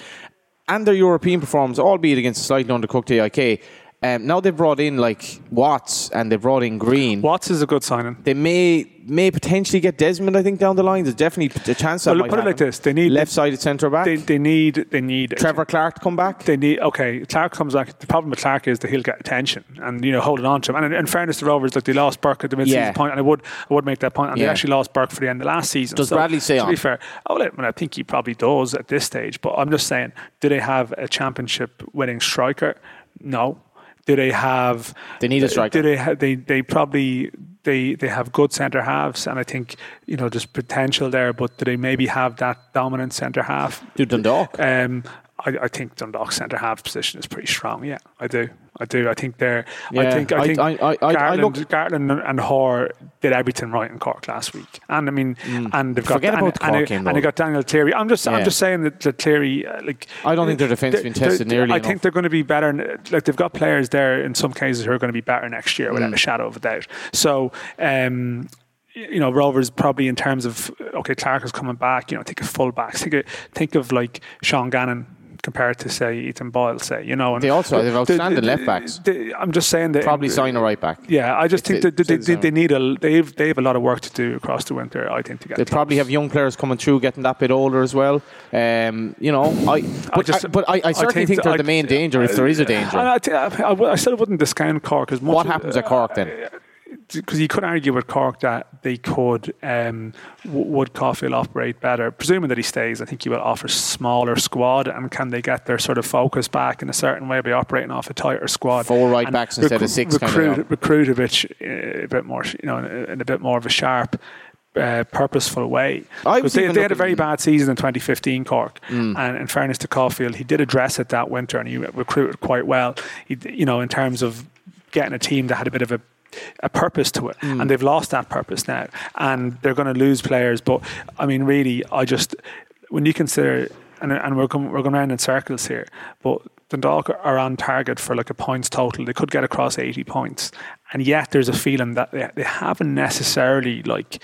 and their European performance, albeit against a slightly undercooked AIK, um, now they've brought in like Watts and they brought in Green.
Watts is a good signing.
They may may potentially get Desmond. I think down the line, there's definitely a chance that
Well,
might
put it like this: they need
left-sided centre back.
They, they need they need
Trevor Clarke to come back.
They need okay. Clark comes back. The problem with Clark is that he'll get attention and you know holding on to him. And in, in fairness to Rovers, like they lost Burke at the mid-season
Yeah.
point, and I would I would make that point. And
Yeah.
they actually lost Burke for the end of last season.
Does Bradley stay
to
on?
be fair, oh, well, I, mean, I think he probably does at this stage. But I'm just saying, do they have a championship winning striker? No. Do they have?
They need a striker.
Do they? Ha- they they probably they they have good centre halves, and I think you know there's potential there. But do they maybe have that dominant centre half?
Do Dundalk.
Um, I, I think Dundalk's centre half position is pretty strong. Yeah, I do. I do. I think they're. I
Yeah,
think. I
I-
think.
I- I- I- I
Gartland,
look-
Gartland and, and Hoare did everything right in Cork last week, and I mean, and they've got
Mm. Forget
and,
about the
and,
Cork game,
and they got Daniel Cleary. I'm just. I'm just saying that, that Cleary, uh, like,
I don't think their defence has been tested nearly
I
enough.
think they're going to be better. Like they've got players there in some cases who are going to be better next year,
Mm.
without a shadow of a doubt. So. Um, you know, Rovers probably in terms of okay, Clarke is coming back. You know, think of fullbacks. Think of think of like Sean Gannon compared to say Ethan Boyle. Say you know, and
They also have outstanding
the-
left backs.
I'm just saying that
Probably sign a right back.
Yeah, I just think
They-
that they,
they-
they, need a they've they have a lot of work to do across the winter. I think to get
They probably have young players coming through, getting that bit older as well. Um, you know, I but,
just-
I, but I, I certainly think,
that-
they're the main danger if there is a danger.
And I, I, I I still wouldn't discount Cork as much.
what happens at Cork then?
Because you could argue with Cork that they could um, w- would Caulfield operate better, presuming that he stays. I think he will offer smaller squad, and can they get their sort of focus back in a certain way by operating off a tighter squad?
Four right backs instead of six kind of
Recruit, recruit a bit, uh, a bit more, you know, in a, bit more of a sharp. Uh, purposeful way
I was
because they, they had a very bad season in 2015 Cork
Mm.
and in fairness to Caulfield he did address it that winter and he recruited quite well he, you know in terms of getting a team that had a bit of a a purpose to it.
Mm.
and they've lost that purpose now and they're going to lose players. But I mean really I just when you consider and, and we're going, we're going around in circles here but Dundalk are on target for like a points total. They could get across 80 points. And yet there's a feeling that they, they haven't necessarily like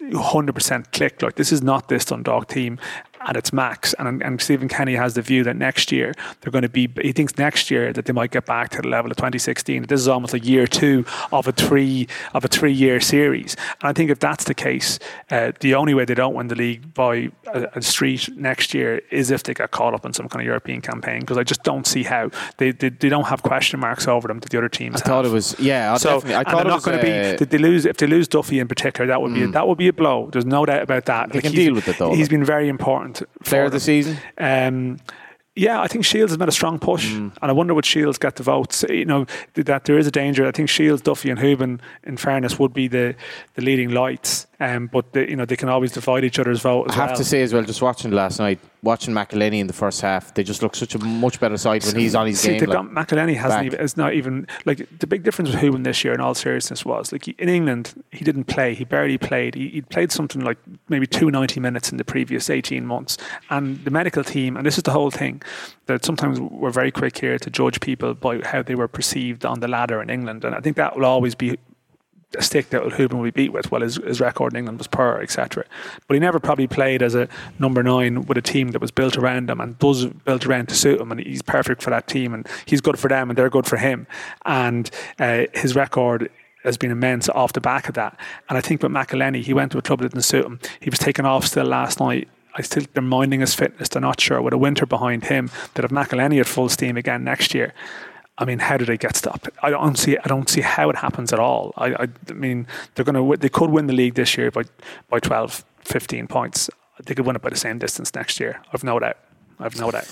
100% clicked. Like this is not this Dundalk team at its max. And and Stephen Kenny has the view that next year they're going to be. He thinks next year that they might get back to the level of 2016. This is almost like year two of a three of a three year series. And I think if that's the case, uh, the only way they don't win the league by a, a street next year is if they get caught up in some kind of European campaign. Because I just don't see how they, they they don't have question marks over them that the other teams.
I thought it was yeah. I
So.
I thought it
not
was.
going to be.
uh,
Did they lose? If they lose Duffy in particular, that would be that would be a blow. There's no doubt about that.
They can deal with it, though,
He's
like.
been very important.
Player of the season.
Um, Yeah, I think Shields has made a strong push,
Mm.
and I wonder would Shields get the votes. You know that there is a danger. I think Shields, Duffy, and Hoban, in fairness, would be the, the leading lights. Um, but you know they can always divide each other's vote. As
I have
well.
to say as well, just watching last night, watching McEleney in the first half, they just look such a much better side when he's on his
See,
game. like-
McEleney hasn't
back.
even. It's not even like the big difference with Hoban this year. In all seriousness, was like he, in England he didn't play. He barely played. He, he played something like maybe two ninety minutes in the previous eighteen months. And the medical team, and this is the whole thing, that sometimes we're very quick here to judge people by how they were perceived on the ladder in England, and I think that will always be a stick that Hoban will be beat with. Well, his, his record in England was poor, etc. But he never probably played as a number nine with a team that was built around him and does built around to suit him, and he's perfect for that team, and he's good for them, and they're good for him. And uh, his record has been immense off the back of that. And I think with McEleney, he went to a club that didn't suit him. He was taken off still last night. I still they're minding his fitness. They're not sure with a winter behind him that if McEleney at full steam again next year. I mean, how do they get stopped? I don't see. I don't see how it happens at all. I, I, I mean, they're going to. They could win the league this year by by 12, 15 points. They could win it by the same distance next year. I've no doubt. I've no doubt.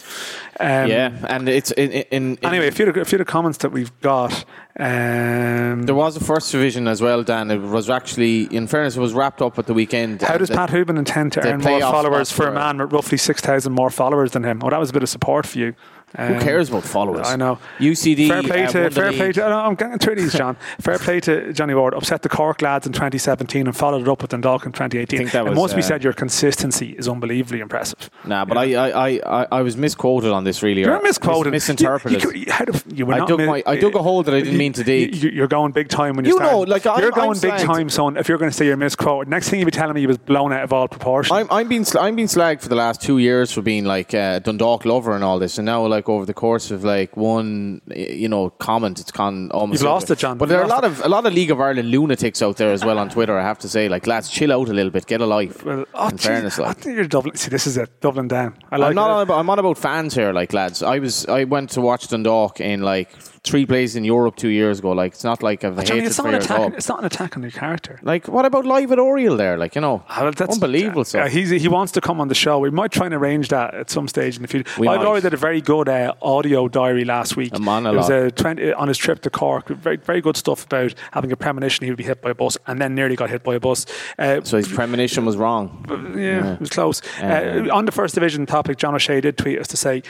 Um,
yeah, and it's in, in, in
Anyway, a few, a few of the comments that we've got. Um,
There was a first division as well, Dan. It was actually, in fairness, it was wrapped up at the weekend.
how does
The-
Pat Hoban intend to earn more followers for a man with roughly 6,000 more followers than him? Oh, that was a bit of support for you.
Who
Um,
cares about followers?
I know.
UCD.
Fair play
uh,
to fair play
league.
to. no, I'm getting through these, John. fair play to Johnny Ward. Upset the Cork lads in 2017 and followed it up with Dundalk in 2018.
think that
it must be
uh,
said your consistency is unbelievably impressive.
Nah, but I, I, I, I, I was misquoted on this. Really,
You're misquoted.
mis- misinterpreted.
You, you, how the f- you were
I
not
dug
mi-
my- I dug a hole that I didn't mean to dig.
You, you're going big time when you,
You know, like, I'm-
you're going
I'm
big
slagged.
time, son. If you're going to say you're misquoted, next thing you'll be telling me you was blown out of all proportion.
I'm, I'm being sl- I'm being slagged for the last two years for being like uh, Dundalk lover and all this, and now like over the course of like one you know comment, it's gone almost.
You've lost it, John.
But there are a lot
lost
of a lot of League of Ireland lunatics out there as well on Twitter. I have to say, like lads, chill out a little bit, get a life.
well, oh,
in
geez,
fairness,
I think you're doubling. See, this is it. Doubling down. I like
I'm not
it.
on about, I'm on about fans here, like lads. I was I went to watch Dundalk in like three places in Europe two years ago. Like it's not like I've a
Johnny,
hatred
it's not, an attack, it's not an attack on your character.
Like what about live at Oriel there? Like you know,
Ah, well, that's-
unbelievable
uh, he's, he wants to come on the show. We might try and arrange that at some stage in the future.
We
I've already did a very good uh, audio diary last week.
A monologue.
It was a 20, on his trip to Cork. Very, very good stuff about having a premonition he would be hit by a bus and then nearly got hit by a bus. Uh,
so his premonition was wrong.
yeah, it was close. Uh, on the first division topic, John O'Shea did tweet us to say,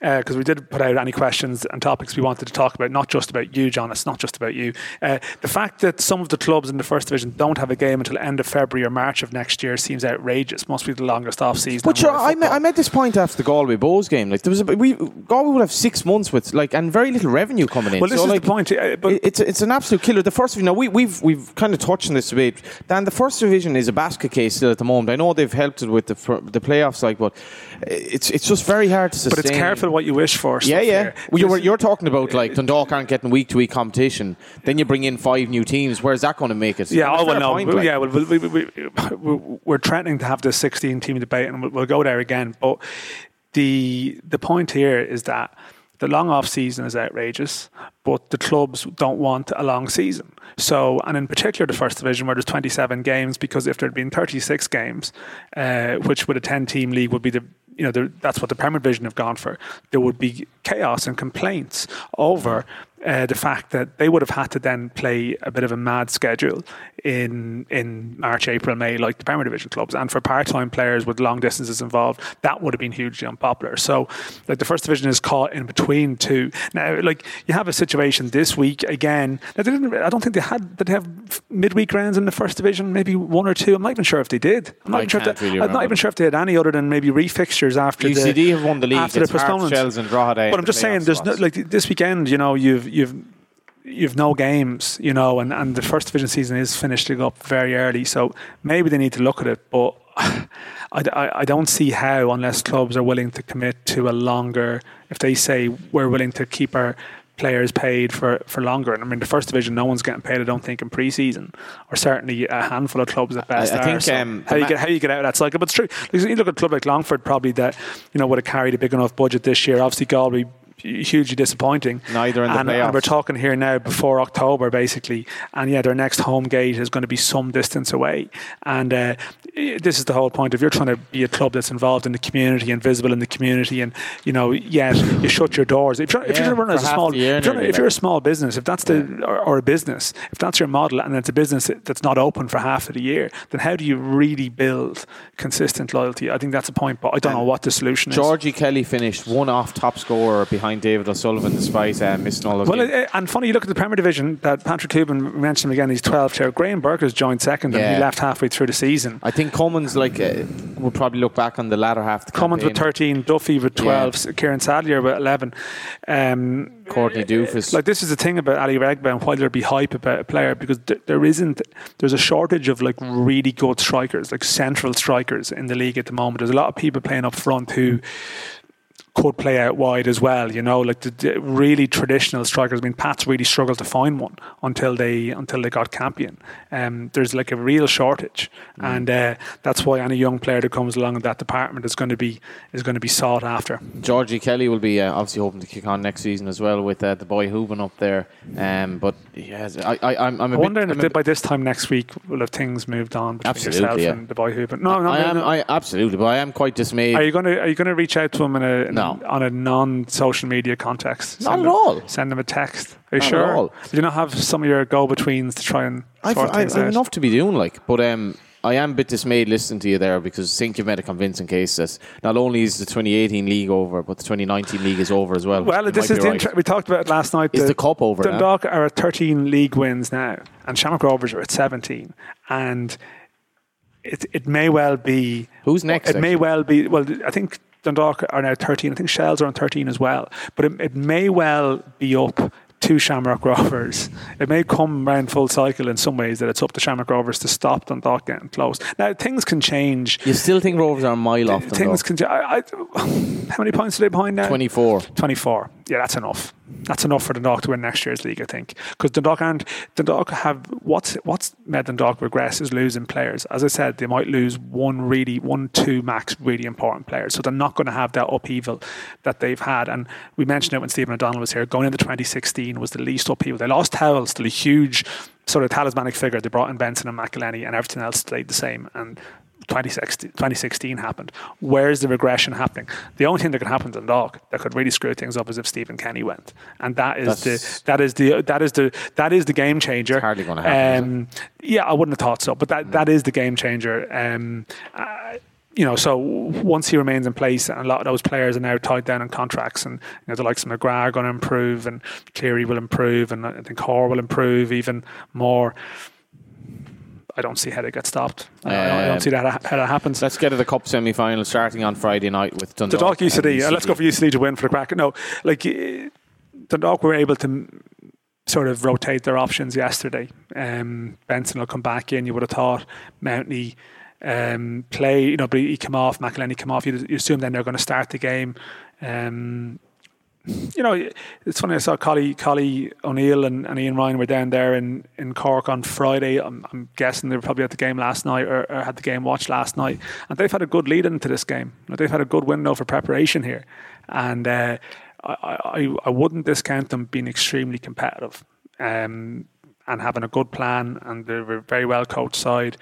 because we did put out any questions and topics we wanted to talk about, not just about you, John. It's not just about you. Uh, the fact that some of the clubs in the first division don't have a game until end of February or March of next year seems outrageous. Must be the longest off season.
But sure, I, I made this point after the Galway Bohs game. Like there was a, we Galway would have six months with like and very little revenue coming in.
Well, this
so,
is
like,
the point. uh, but
it's it's an absolute killer. The first division. Now we, we've we've kind of touched on this a bit. Dan, the first division is a basket case still at the moment. I know they've helped it with the the playoffs, like, but it's it's just very hard to sustain.
but it's careful what you wish for.
Yeah, yeah. Well, you were, you're talking about like Dundalk aren't getting week to week competition. Then you bring in five new teams. Where's that going to make it?
Yeah, oh well, no,
point, like.
yeah, well, we, we, we, we, we're threatening to have the 16 team debate, and we'll, we'll go there again. But the the point here is that the long off season is outrageous, but the clubs don't want a long season. So, and in particular, the first division where there's 27 games, because if there had been 36 games, uh, which with a 10 team league would be the you know, the, that's what the Premier Division have gone for. There would be chaos and complaints over uh, the fact that they would have had to then play a bit of a mad schedule in in March, April, May, like the Premier Division clubs, and for part-time players with long distances involved, that would have been hugely unpopular. So, like the first division is caught in between two. Now, like you have a situation this week again. Now, they didn't. I don't think they had. Did they have midweek rounds in the first division? Maybe one or two. I'm not even sure if they did. I'm not
I
even sure. If they,
really
I'm not even sure if they had any other than maybe refixtures after
UCD
the
have won the league.
after
It's
the postponements. But I'm just saying, there's no, like this weekend. You know, you've you've you've no games. You know, and, and the first division season is finishing up very early. So maybe they need to look at it. But I, I, I don't see how unless clubs are willing to commit to a longer. If they say we're willing to keep our players paid for, for longer. And I mean, the first division, no one's getting paid. I don't think in pre-season, or certainly a handful of clubs at best.
I
are.
think,
So
um,
how you
ma-
get how you get out of that cycle. But it's true. You look at a club like Longford, probably that you know would have carried a big enough budget this year. Obviously, Galway hugely disappointing.
Neither in the
and, and we're talking here now before October, basically. And yeah, their next home gate is going to be some distance away. And uh, this is the whole point. If you're trying to be a club that's involved in the community and visible in the community, and you know, yet you shut your doors. If you're, if
Yeah,
you're running as a small, if, you're, if you're a small business, if that's the or, or a business, if that's your model, and it's a business that's not open for half of the year, then how do you really build consistent loyalty? I think that's a point, but I don't know what the solution is.
Georgie Kelly finished one off top scorer behind David O'Sullivan despite uh, missing all of
Well, uh, and funny, you look at the Premier Division. That Patrick Hoban mentioned him again. He's 12 chair. Graham Burke has joined second, and he left halfway through the season.
I think Cummins like uh, would probably look back on the latter half. The
Cummins with 13, Duffy with 12, Kieran Sadlier with 11. Um,
Courtney Duffus.
like this is the thing about Ali Reghba and why there'd be hype about a player because th- there isn't there's a shortage of like really good strikers like central strikers in the league at the moment there's a lot of people playing up front who could play out wide as well you know like the, the really traditional strikers I mean Pats really struggled to find one until they until they got Campion um, there's like a real shortage and uh, that's why any young player that comes along in that department is going to be is going to be sought after
Georgie Kelly will be uh, obviously hoping to kick on next season as well with uh, the boy Hoban up there. Um, but yes, I, I, I'm, I'm a
I'm wondering
bit,
if by this time next week will have things moved on between
Absolutely,
yourself
yeah.
and the boy. But no, no,
I
no,
am,
no.
I absolutely, but I am quite dismayed.
Are you going to are you going to reach out to him in a in-
No.
On a non-social media context?
Not
Send
at
him-
all.
Send them a text. Are you
Not at
sure?
all.
Do you not have some of your go-betweens to try and
I've,
sort
I've,
things
I've
out?
enough to be doing, like, but um, I am a bit dismayed listening to you there because I think you've made a convincing case that not only is the 2018 league over, but the 2019 league is over as well.
Well, this is the
right.
inter- we talked about it last night.
Is the cup over now?
Dundalk are at 13 league wins now, and Shamrock Rovers are at 17, and it it may well be
Who's next,
It may well be. Well, I think Dundalk are now 13. I think Shels are on 13 as well, but it, it may well be up. To Shamrock Rovers, it may come round full cycle in some ways that it's up to Shamrock Rovers to stop Dundalk getting close. Now things can change.
You still think Rovers are a mile off them,
Things can. I, I, how many points are they behind now?
24.
24. Yeah, that's enough. That's enough for Dundalk to win next year's league, I think. Because Dundalk and Dundalk have what's what's made Dundalk regress is losing players. As I said, they might lose one really one two max really important players, so they're not going to have that upheaval that they've had. And we mentioned it when Stephen O'Donnell was here. Going into 2016 was the least upheaval. They lost Towell, still a huge sort of talismanic figure. They brought in Benson and McEleney, and everything else stayed the same. And 2016, 2016 happened. Where's the regression happening? The only thing that could happen to Dundalk that could really screw things up is if Stephen Kenny went, and that is
That's-
the that is the that is the that is the game changer.
hardly gonna happen,
Um, yeah, I wouldn't have thought so, but that, that is the game changer. Um, you know, so once he remains in place, and a lot of those players are now tied down in contracts, and you know, the likes of McGrath are going to improve, and Cleary will improve, and I think Hoare will improve even more. I don't see how they get stopped. I, don't, I
Um,
don't see that how that happens.
Let's get to the cup semi final starting on Friday night with Dundalk.
Dundalk
and
UCD. Uh, let's go for UCD to win for the crack. No, like uh, Dundalk were able to sort of rotate their options yesterday. Um, Benson will come back in. You would have thought Mountney um, play, you know, but he come off. McEleney come off. You, you assume then they're going to start the game. Um, you know, it's funny. I saw Collie, Collie O'Neill and, and Ian Ryan were down there in, in Cork on Friday. I'm, I'm guessing they were probably at the game last night or, or had the game watched last night. And they've had a good lead into this game. They've had a good window for preparation here. And uh, I, I, I wouldn't discount them being extremely competitive um, and having a good plan. And they're a very well coached side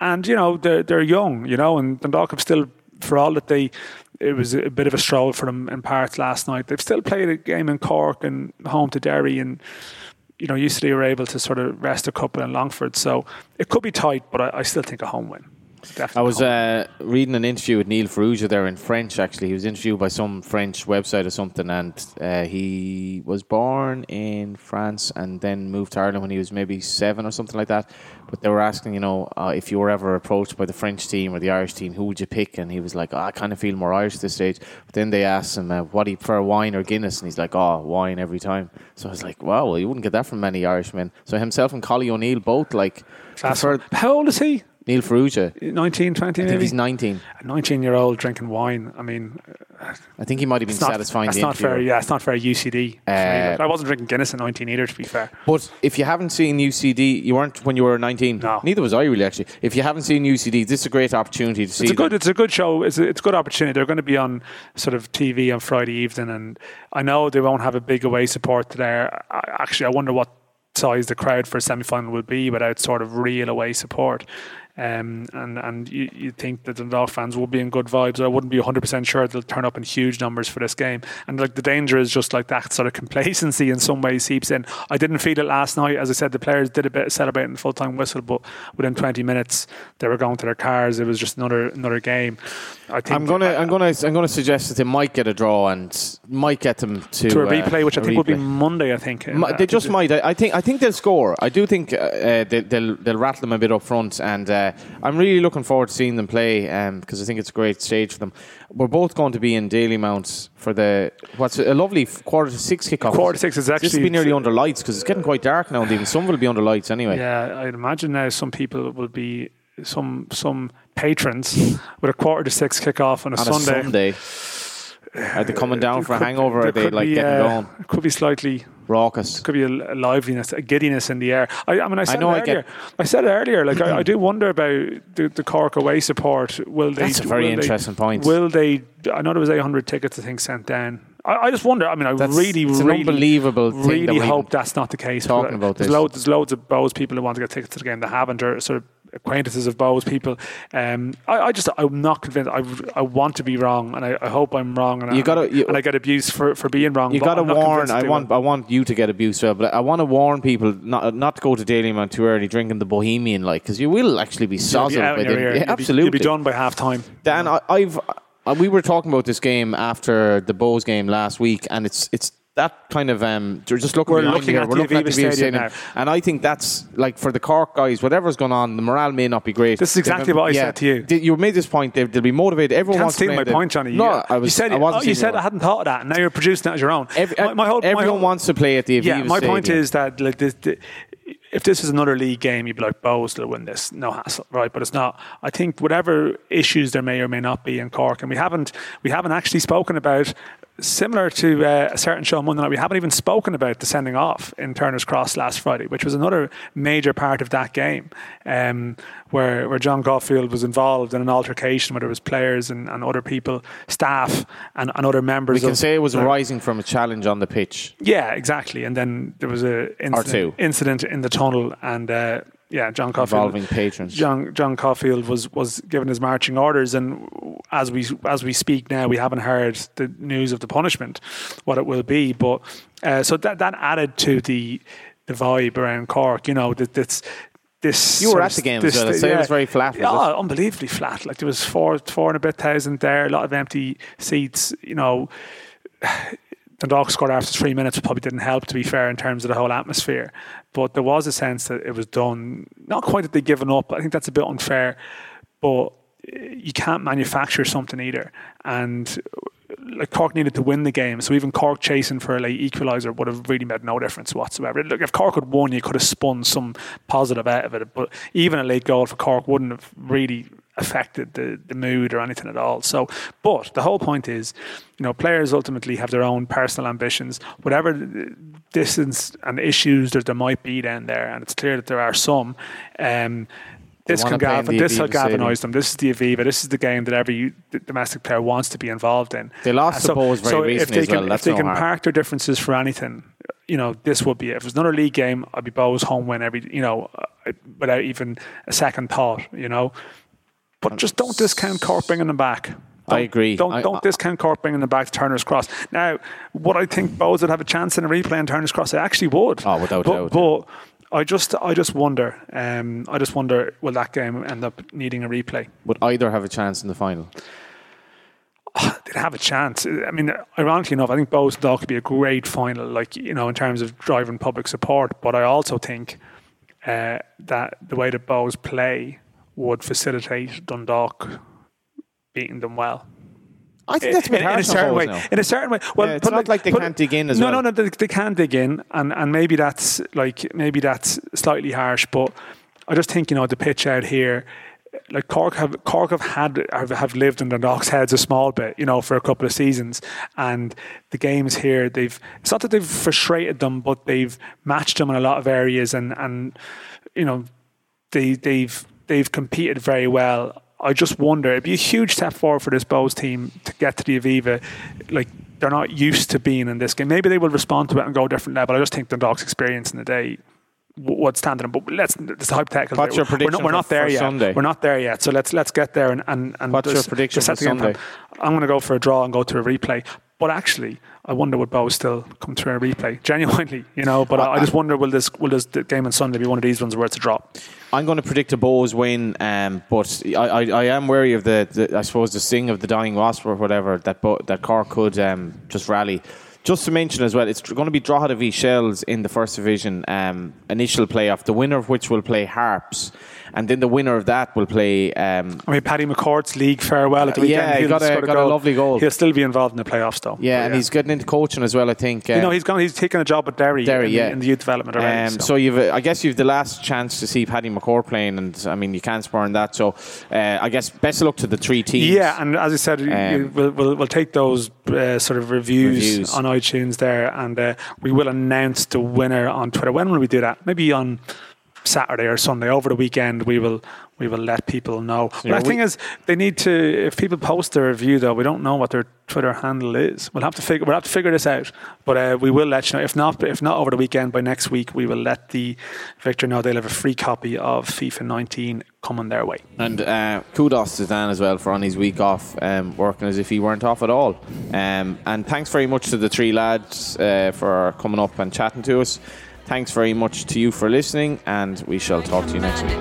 and you know they're they're young, you know, and Dundalk have still, for all that they, it was a bit of a stroll for them in parts last night. They've still played a game in Cork and home to Derry, and you know, usually were able to sort of rest a couple in Longford. So it could be tight, but I, I still think a home win.
I was uh, reading an interview with Neil Farrugia there in French. Actually, he was interviewed by some French website or something, and uh, he was born in France and then moved to Ireland when he was maybe seven or something like that. But they were asking, you know, uh, if you were ever approached by the French team or the Irish team, who would you pick? And he was like, oh, I kind of feel more Irish at this stage. But then they asked him, uh, what do you prefer, wine or Guinness? And he's like, oh, wine every time. So I was like, wow, well, you wouldn't get that from many Irishmen. So himself and Collie O'Neill both like preferred
How old is he?
Neil Farrugia.
19, 20
I think
maybe?
he's 19.
a 19 year old drinking wine. I mean, uh,
I think he might have been
It's not,
satisfying
that's
the
not fair. Yeah, it's not fair. UCD.
Uh,
I wasn't drinking Guinness at 19 either. To be fair,
But if you haven't seen UCD, you weren't when you were 19.
No.
Neither was I really actually. If you haven't seen UCD, this is a great opportunity to see.
it's a good.
them.
It's a good show. It's a, it's a good opportunity. They're going to be on sort of TV on Friday evening, and I know they won't have a big away support there. I, actually, I wonder what size the crowd for a semi final will be without sort of real away support. Um, and and you, you think that the Dundalk fans will be in good vibes. I wouldn't be 100% sure they'll turn up in huge numbers for this game. And like the danger is just like that sort of complacency in some ways seeps in. I didn't feel it last night. As I said, the players did a bit of celebrating the full time whistle, but within 20 minutes they were going to their cars. It was just another another game. I think
I'm gonna, I'm gonna, I'm gonna suggest that they might get a draw and might get them to,
to a
uh,
replay, which I think will be. Monday. I think Uh, I
they just might. I I think. I think they'll score. I do think uh, uh, they, they'll they'll rattle them a bit up front, and uh, Uh, I'm really looking forward to seeing them play um, because I think it's a great stage for them. We're both going to be in Dalymount for the what's a lovely quarter to six kickoff.
Quarter to six is
This will
actually
be nearly under lights because it's getting quite dark now, and even some will be under lights anyway.
Yeah, I'd imagine now some people will be some some patrons with a quarter to six kickoff on a
On
Sunday.
a Sunday, are they coming uh, down for a hangover? Or
there
are they like
be,
getting
uh,
going?
Could be slightly
Raucous.
could be a a liveliness, a giddiness in the air. I, I mean, I said
know
it
I get-
earlier. I said earlier. Like I, I do wonder about the, the Cork away support. Will they?
That's a very
will they-
interesting point.
Will they? I know there was 800 tickets. I think sent down. I, I just wonder. I mean, I
That's-
really, really,
unbelievable thing that
really
we're
hope that's not the case.
talking about
there's
this.
Loads, there's loads of Bohs people who want to get tickets to the game that haven't, or sort of acquaintances of Bohs people. Um, I, I just, I'm not convinced. I, I want to be wrong, and I, I hope I'm wrong. And
You
I,
gotta- you-
and I get abused for, for being wrong.
You got to warn. I want.
will.
I want you to get abused, well, but I want to warn people not not to go to Dalymount too early, drinking the Bohemian like, because you will actually be sozzled. by the- Yeah, absolutely.
You'll be done by half time.
Dan, I, I've uh, we were talking about this game after the Bohs game last week, and it's it's that kind of um. You're just looking.
We're looking
here.
at
we're
the
looking at the
Stadium
Stadium, and I think that's like for the Cork guys, whatever's going on, the morale may not be great.
This is exactly
They've-
what I said to you.
Th- You made this point. They, they'll be motivated. Everyone
Can't
wants to
steal
play
my point, Johnny.
No, I was.
You said,
I wasn't
oh, you said I hadn't thought of that, and now you're producing it as your own.
Every,
my, my whole, my
everyone
whole-
wants to play at the Aviva
Yeah, my point is that like this, the, if this was another league game, you'd be like, Bohs will win this, no hassle, right? But it's not. I think whatever issues there may or may not be in Cork, and we haven't we haven't actually spoken about. Similar to uh, a certain show on Monday night, we haven't even spoken about the sending off in Turner's Cross last Friday, which was another major part of that game, um, where where John Caulfield was involved in an altercation where there was players and, and other people, staff, and, and other members.
we can
of,
say it was
uh,
arising from a challenge on the pitch.
yeah, exactly. And then there was a incident, incident in the tunnel, and uh, yeah, John Caulfield,
Involving patrons.
John John Caulfield was was given his marching orders, and as we as we speak now, we haven't heard the news of the punishment, what it will be. But uh, so that that added to the the vibe around Cork. You know that that's. This
You were at the game
this-
well. I'd it was very flat, was
Yeah,
it?
unbelievably flat. Like there was four, four and a bit thousand there, a lot of empty seats. You know, Dundalk scored after three minutes probably didn't help, to be fair, in terms of the whole atmosphere. But there was a sense that it was done. Not quite that they'd given up. I think that's a bit unfair. But eh, you can't manufacture something either. And like Cork needed to win the game, so even Cork chasing for a late equaliser would have really made no difference whatsoever. Look, if Cork had won, you could have spun some positive out of it. But even a late goal for Cork wouldn't have really affected the, the mood or anything at all. So, but the whole point is, you know, players ultimately have their own personal ambitions. Whatever distance and issues that there might be down there, and it's clear that there are some. Um, this can galvan- this will galvanise them. This is the Aviva. This is the game that every domestic player wants to be involved in.
They lost
Uh,
the Bohs very
so
recently
if they
as well.
Can,
That's
if they
no
can
harm.
park their differences for anything, you know, this would be it. If it was another league game, I'd be Bohs home win every, you know, uh, without even a second thought, you know. But just don't discount Cork bringing them back.
I
Don't-
agree.
Don't
I-
don't
I-
discount Cork bringing them back to Turner's Cross. Now, would I think Bohs would have a chance in a replay in Turner's Cross? I actually would.
Oh, without
but,
doubt,
But I just I just wonder. Um, I just wonder will that game end up needing a replay?
Would either have a chance in the final?
they'd have a chance. I mean, ironically enough, I think Bohs and Dundalk could be a great final, like you know, in terms of driving public support. But I also think uh, that the way that Bohs play would facilitate Dundalk beating them well.
I think that's a bit
in, in a certain way.
now.
In a certain way. Well,
Yeah, it's not like they
put
can't dig in as
no,
well.
No, no, they, they can dig in, and and maybe that's like maybe that's slightly harsh, but I just think you know the pitch out here. like Cork have Cork have had have, have lived in the Knox heads a small bit, you know, for a couple of seasons, and the games here they've it's not that they've frustrated them, but they've matched them in a lot of areas, and and you know they they've they've competed very well. I just wonder it'd be a huge step forward for this Bohs team to get to the Aviva, like. They're not used to being in this game. Maybe they will respond to it and go a different level. I just think the Dogs' experience in the day what's standing. But let's it's hypothetical.
What's your
We're
prediction
not, we're not there yet.
Sunday?
We're not there yet. So let's let's get there and and, and
What's your prediction for. Sunday?
I'm going to go for a draw and go to a replay. But actually, I wonder would Bow still come through a replay? Genuinely, you know. But I, I just wonder will this will this the game on Sunday be one of these ones where it's a draw?
I'm going to predict a Bohs win, um, but I, I, I am wary of the, the I suppose the sting of the dying wasp or whatever that Bo- that Cork could um, just rally. Just to mention as well, it's going to be Drogheda v Shels in the first division um, initial playoff. The winner of which will play Harps, and then the winner of that will play. Um,
I mean, Paddy McCourt's league farewell at the
Yeah,
weekend.
he
He'll
got a-
score
got a lovely goal.
He'll still be involved in the playoffs, though.
yeah,
But
and he's getting into coaching as well. I think. Uh,
You know, he's gone. He's taken a job at Derry,
Derry,
in,
yeah.
the, in the youth development already.
Um,
so.
so you've, uh, I guess you've the last chance to see Paddy McCourt playing, and I mean you can't spurn that. So uh, I guess best of luck to the three teams.
Yeah, and as I said,
Um,
we'll, we'll, we'll take those uh, sort of reviews,
Reviews.
on iTunes there, and uh, we will announce the winner on Twitter. When will we do that? Maybe on Saturday or Sunday. Over the weekend, we will we will let people know. But the thing is, they need to. If people post their review, though, we don't know what their Twitter handle is. We'll have to figure. We'll have to figure this out. But uh, we will let you know. If not, if not over the weekend, by next week, we will let the victor know they'll have a free copy of FIFA 19 coming their way.
And uh, kudos to Dan as well for on his week off, um, working as if he weren't off at all. Um, and thanks very much to the three lads uh, for coming up and chatting to us. Thanks very much to you for listening, and we shall talk to you next week.